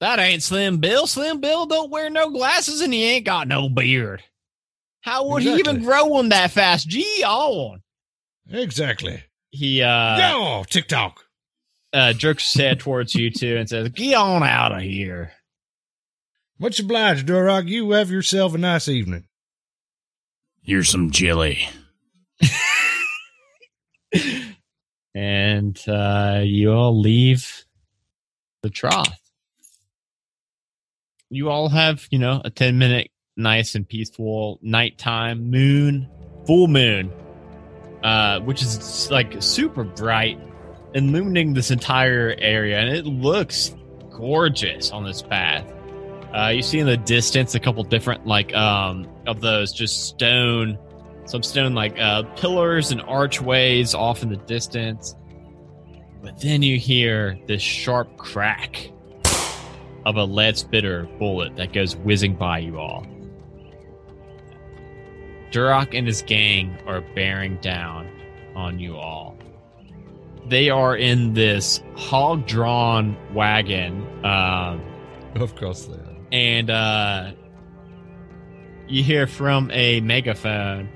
That ain't Slim Bill. Slim Bill don't wear no glasses and he ain't got no beard. How would he even grow one that fast? Gee, on. Exactly. He uh, Yo, TikTok. uh, jerks his head towards you two and says, Get on out of here. Much obliged, Duroc. You have yourself a nice evening. Here's some jelly. and uh, you all leave the trough. You all have, you know, a 10 minute nice and peaceful nighttime moon, full moon, uh, which is like super bright, illuminating this entire area. And it looks gorgeous on this path. Uh, you see in the distance a couple different like um of those just stone, some stone like uh, pillars and archways off in the distance. But then you hear this sharp crack of a lead spitter bullet that goes whizzing by you all. Duroc and his gang are bearing down on you all. They are in this hog drawn wagon. Um, Of course they are. and uh, you hear from a megaphone.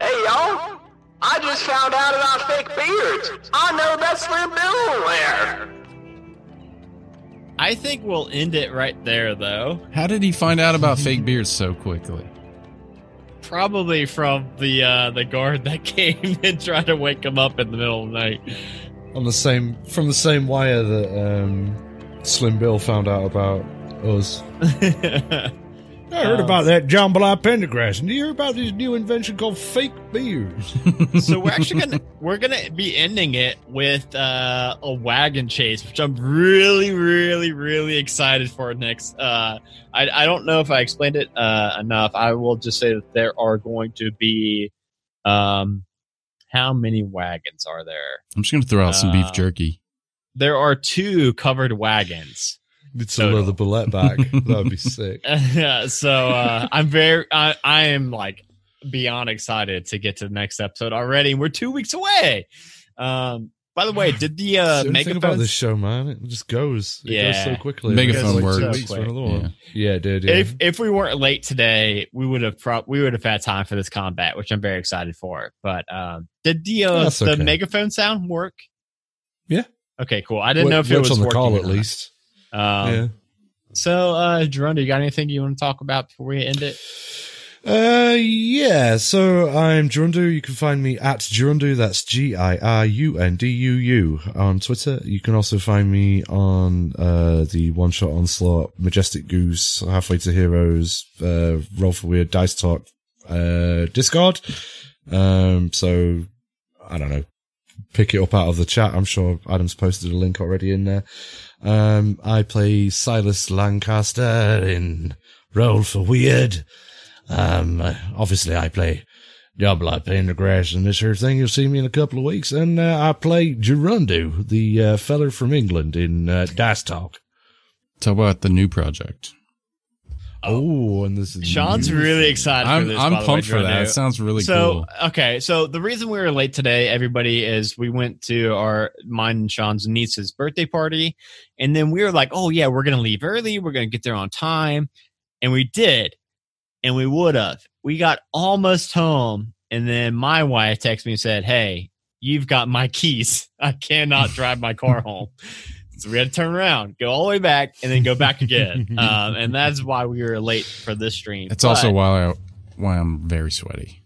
Hey y'all! I just found out about fake beards. I know that Slim Bill there. I think we'll end it right there, though. How did he find out about fake beards so quickly? Probably from the uh, the guard that came and tried to wake him up in the middle of the night. On the same from the same wire that um, Slim Bill found out about us. I heard Um, about that jambalaya pendergrass. And do you hear about this new invention called fake beers? so we're actually gonna we're gonna be ending it with uh, a wagon chase, which I'm really, really, really excited for next. Uh, I I don't know if I explained it uh, enough. I will just say that there are going to be um, how many wagons are there? I'm just gonna throw out some beef Uh, jerky. There are two covered wagons. It's Total. another bullet back. That'd be sick. Yeah. So uh, I'm very I, I am like beyond excited to get to the next episode already. We're two weeks away. Um, by the way, did the uh, That's the about megaphone this show, man. It just goes. It Yeah. goes so quickly. Megaphone It works. two weeks Yeah. one. Yeah, it did. Yeah. if if we weren't late today, we would have pro- we would have had time for this combat, which I'm very excited for. But um, did the uh, That's the okay. megaphone sound work? Yeah. Okay, cool. I didn't Wo- know if it was on the call working at or not. least. Um, yeah. So, uh, Jerome, you got anything you want to talk about before we end it? Uh, yeah. So I'm Jurundu. You can find me at Jurundu. That's G I R U N D U U on Twitter. You can also find me on uh the One Shot Onslaught, Majestic Goose, Halfway to Heroes, uh, Roll for Weird, Dice Talk, uh, Discord. Um, so I don't know. Pick it up out of the chat. I'm sure Adam's posted a link already in there. Um, I play Silas Lancaster in Roll for Weird. Um, uh, obviously I play Jambalaya Pendergrass and this here thing. You'll see me in a couple of weeks. And, uh, I play Gerundu, the, uh, feller from England in, uh, Dice Talk. Talk about the new project. Oh, and this is Sean's new. really excited. I'm this, I'm by the way, pumped for that. It sounds really so cool. okay so the reason we were late today everybody is we went to our mine and sean's niece's birthday party and then we were like oh yeah we're gonna leave early we're gonna get there on time and we did and we would have we got almost home and then my wife texted me and said hey you've got my keys i cannot drive my car home so we had to turn around go all the way back and then go back again um, and that's why we were late for this stream It's also why I, why I'm very sweaty.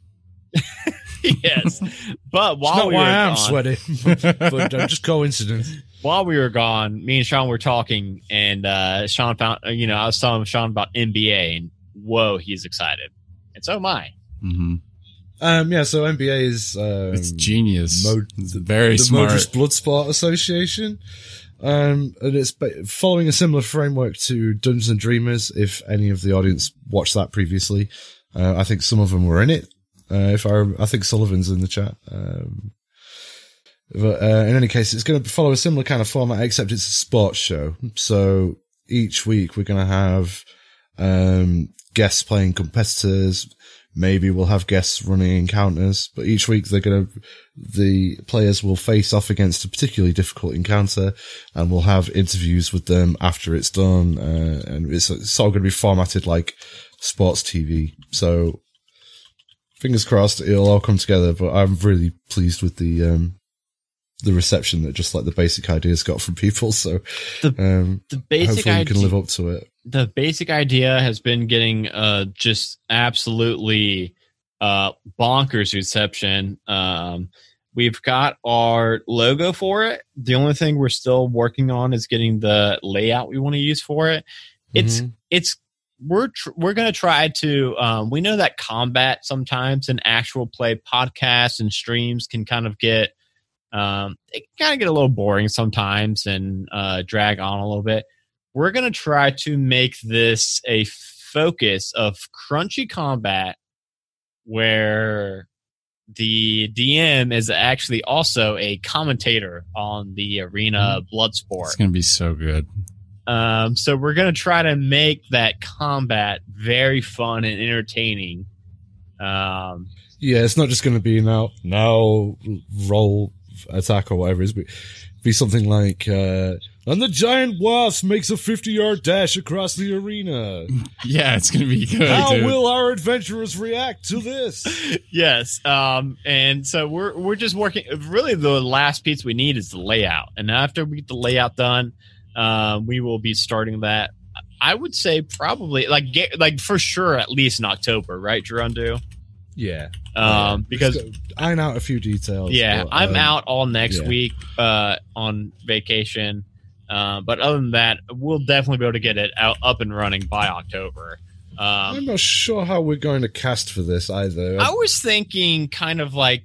yes but It's while not we why were I'm gone, sweaty, but uh, just coincidence. while we were gone, me and Sean were talking, and uh, Sean found, uh, you know, I was telling Sean about NBA, and whoa, he's excited, and so am I. hmm Um, yeah, so NBA is, um, It's genius. Mo- it's very the smart. Modus Bloodsport Association. Um, and it's following a similar framework to Dungeons and Dreamers. If any of the audience watched that previously, uh, I think some of them were in it. Uh, if I, I think Sullivan's in the chat. Um, but, uh, in any case, it's going to follow a similar kind of format, except it's a sports show. So each week we're going to have, um, guests playing competitors. Maybe we'll have guests running encounters, but each week they're going to, the players will face off against a particularly difficult encounter and we'll have interviews with them after it's done. Uh, and it's, it's all going to be formatted like sports TV. So fingers crossed it'll all come together, but I'm really pleased with the, um, the reception that just like the basic ideas got from people. So, The um, The basic hopefully idea, can live up to it. The basic idea has been getting uh just absolutely uh bonkers reception. Um, we've got our logo for it. The only thing we're still working on is getting the layout we want to use for it. It's Mhm. it's we're tr- we're going to try to um, we know that combat sometimes in actual play podcasts and streams can kind of get um, it kind of get a little boring sometimes and uh, drag on a little bit we're gonna try to make this a focus of crunchy combat, where the DM is actually also a commentator on the arena blood sport. It's gonna be so good. Um, so we're gonna try to make that combat very fun and entertaining. Um, Yeah, it's not just going to be now now roll attack or whatever it is, but be something like uh and the giant wasp makes a 50 yard dash across the arena. Yeah, it's gonna be good. How dude. will our adventurers react to this? yes. Um, and so we're we're just working. Really, the last piece we need is the layout, and after we get the layout done, um, we will be starting that. I would say probably like like for sure at least in October, right, Gerundu? Yeah. Um, because iron out a few details. yeah, but, I'm um, out all next yeah. week uh, on vacation. Uh, but other than that, we'll definitely be able to get it out up and running by October. Um, I'm not sure how we're going to cast for this either. I was thinking kind of like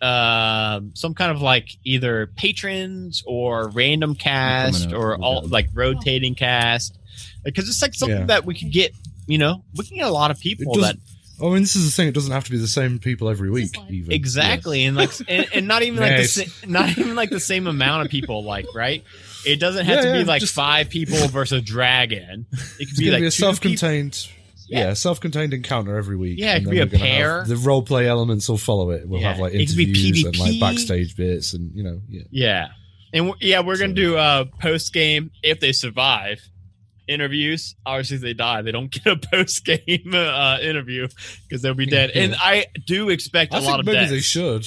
uh, some kind of like either patrons or random cast or all that. like rotating cast because it's like something Yeah. that we could get. You know, we can get a lot of people that doesn't- I mean, this is the thing. It doesn't have to be the same people every week, even. exactly and like and, and not even like Nice. the sa- not even like the same amount of people. Like right, it doesn't have Yeah, to be yeah, like just- five people versus dragon. It could be like be a two self-contained. Yeah, self-contained encounter every week. Yeah, it could be a we're gonna have- pair. The role play elements will follow it. We'll Yeah, have like it could be interviews and like backstage bits, and you know, yeah. Yeah, and we're, yeah, we're gonna So- do uh post game if they survive interviews. Obviously, they die, they don't get a post game uh, interview because they'll be dead. And I do expect a I lot of maybe deaths. they should.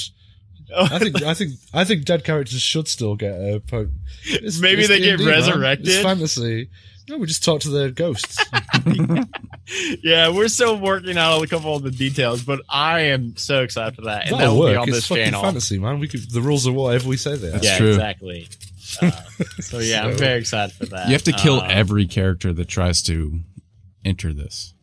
I think I think I think dead characters should still get a. Po- it's, Maybe it's they get D&D, man. resurrected. It's fantasy. No, we just talk to their ghosts. yeah, we're still working out a couple of the details, but I am so excited for that, and that That'll will work. be on it's this fucking channel. fantasy, man. We could the rules are whatever we say they are. That's yeah, true. exactly. Uh, so yeah, I'm very excited for that. You have to kill Uh, every character that tries to enter this.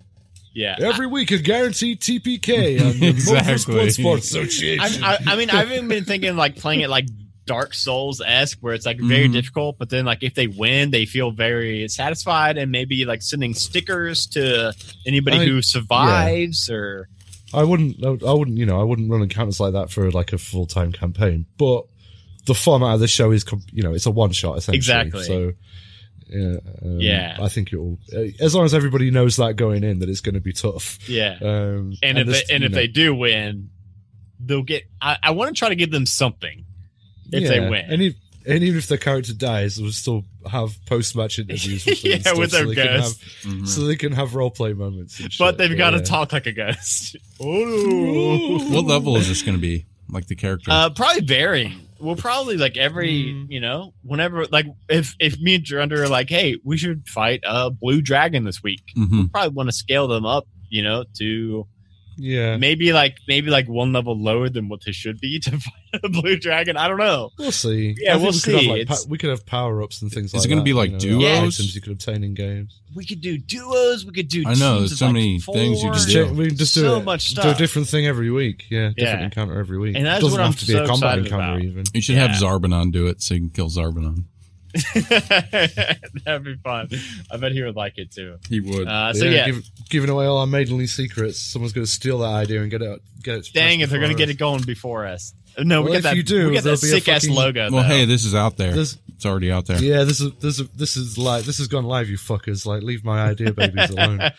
Yeah, Every week, a guaranteed TPK on the Exactly. Exactly. Sports Association. I, I, I mean, I've even been thinking like playing it like Dark Souls esque, where it's like very Mhm. difficult, but then like if they win, they feel very satisfied, and maybe like sending stickers to anybody I- who survives, or I wouldn't. I wouldn't. You know, I wouldn't run encounters like that for like a full time campaign. But the format of the show is, you know, it's a one shot essentially. Exactly. So, yeah, um, Yeah. I think it will. As long as everybody knows that going in, that it's going to be tough. yeah. Um, and if this, they, and if know, they do win, they'll get. I, I want to try to give them something if they win. and, if, and even if the character dies, we'll still have post match interviews. With Yeah, stuff with so their they ghost. have- Mhm. so they can have role play moments. and but shit. they've got to yeah. talk like a ghost. Oh. What level is this going to be? Like the character? Uh, probably varying. We'll probably like every Mm. you know whenever like if if me and Drunder are like, hey, we should fight a blue dragon this week. hmm Probably want to scale them up, you know, to Yeah, maybe like maybe like one level lower than what they should be to fight a blue dragon. I don't know. we'll see. Yeah, we'll we could have, see. like, we could have power ups and things Is like it gonna that, be like you know, duos? Items you could obtain in games. We could do duos. We could do. I know, there's so like, many four. things you can Just do. check, we can just do So it, much Do a different thing every week. Yeah, different Yeah. encounter every week. And that's doesn't what have I'm to be so a combat excited encounter about. even. You should Yeah. have Zarbanon do it so you can kill Zarbanon. That'd be fun. I bet he would like it too. He would. Uh, so yeah, yeah, give- giving away all our maidenly secrets. Someone's going to steal that idea and get it. Get it. dang if they're gonna get it going before us. No, we Well, get if that. you do, we get that there'll sick ass fucking- logo. well, though. hey, this is out there. There's, it's already out there. yeah, this is this is this is like this has gone live. You fuckers, like leave my idea babies alone.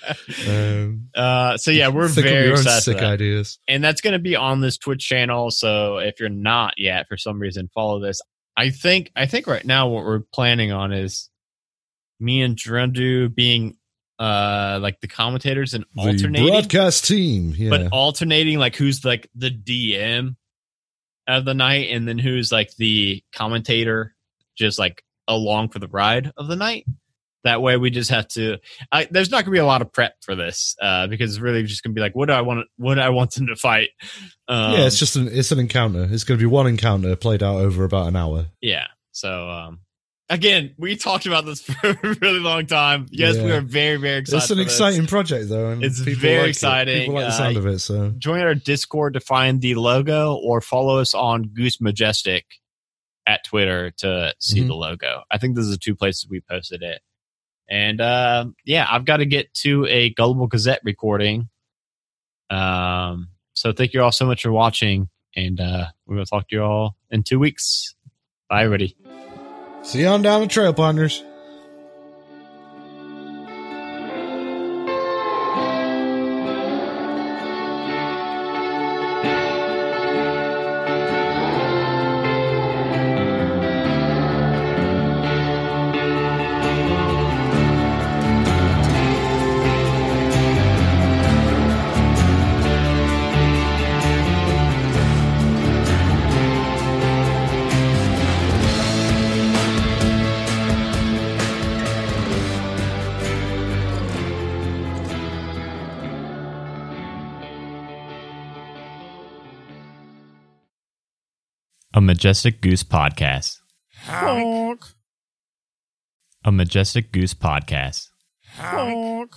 Um, uh, so yeah, we're very your own excited sick that. ideas. and that's going to be on this Twitch channel. So if you're not yet, for some reason, follow this. I think I think right now what we're planning on is me and Drendu being uh like the commentators and The alternating, broadcast team. Yeah, but alternating like who's like the DM of the night, and then who's like the commentator, just like along for the ride of the night. That way, we just have to. I, there's not going to be a lot of prep for this uh, because it's really just going to be like, what do I want? What do I want them to fight? Um, yeah, it's just an it's an encounter. It's going to be one encounter played out over about an hour. yeah. So um, again, we talked about this for a really long time. Yes, we are very very excited. it's an this. exciting project though, and It's very like it. exciting. People like the Uh, sound of it. So Join our Discord to find the logo, or follow us on Goose Majestic at Twitter to see Mhm. the logo. I think those are the two places we posted it. And uh, yeah, I've got to get to a Gullible Gazette recording. Um, so thank you all so much for watching, and uh, we're gonna talk to you all in two weeks. Bye, everybody. See you on down the trail, partners. A Majestic Goose Podcast. A Majestic Goose Podcast. Honk.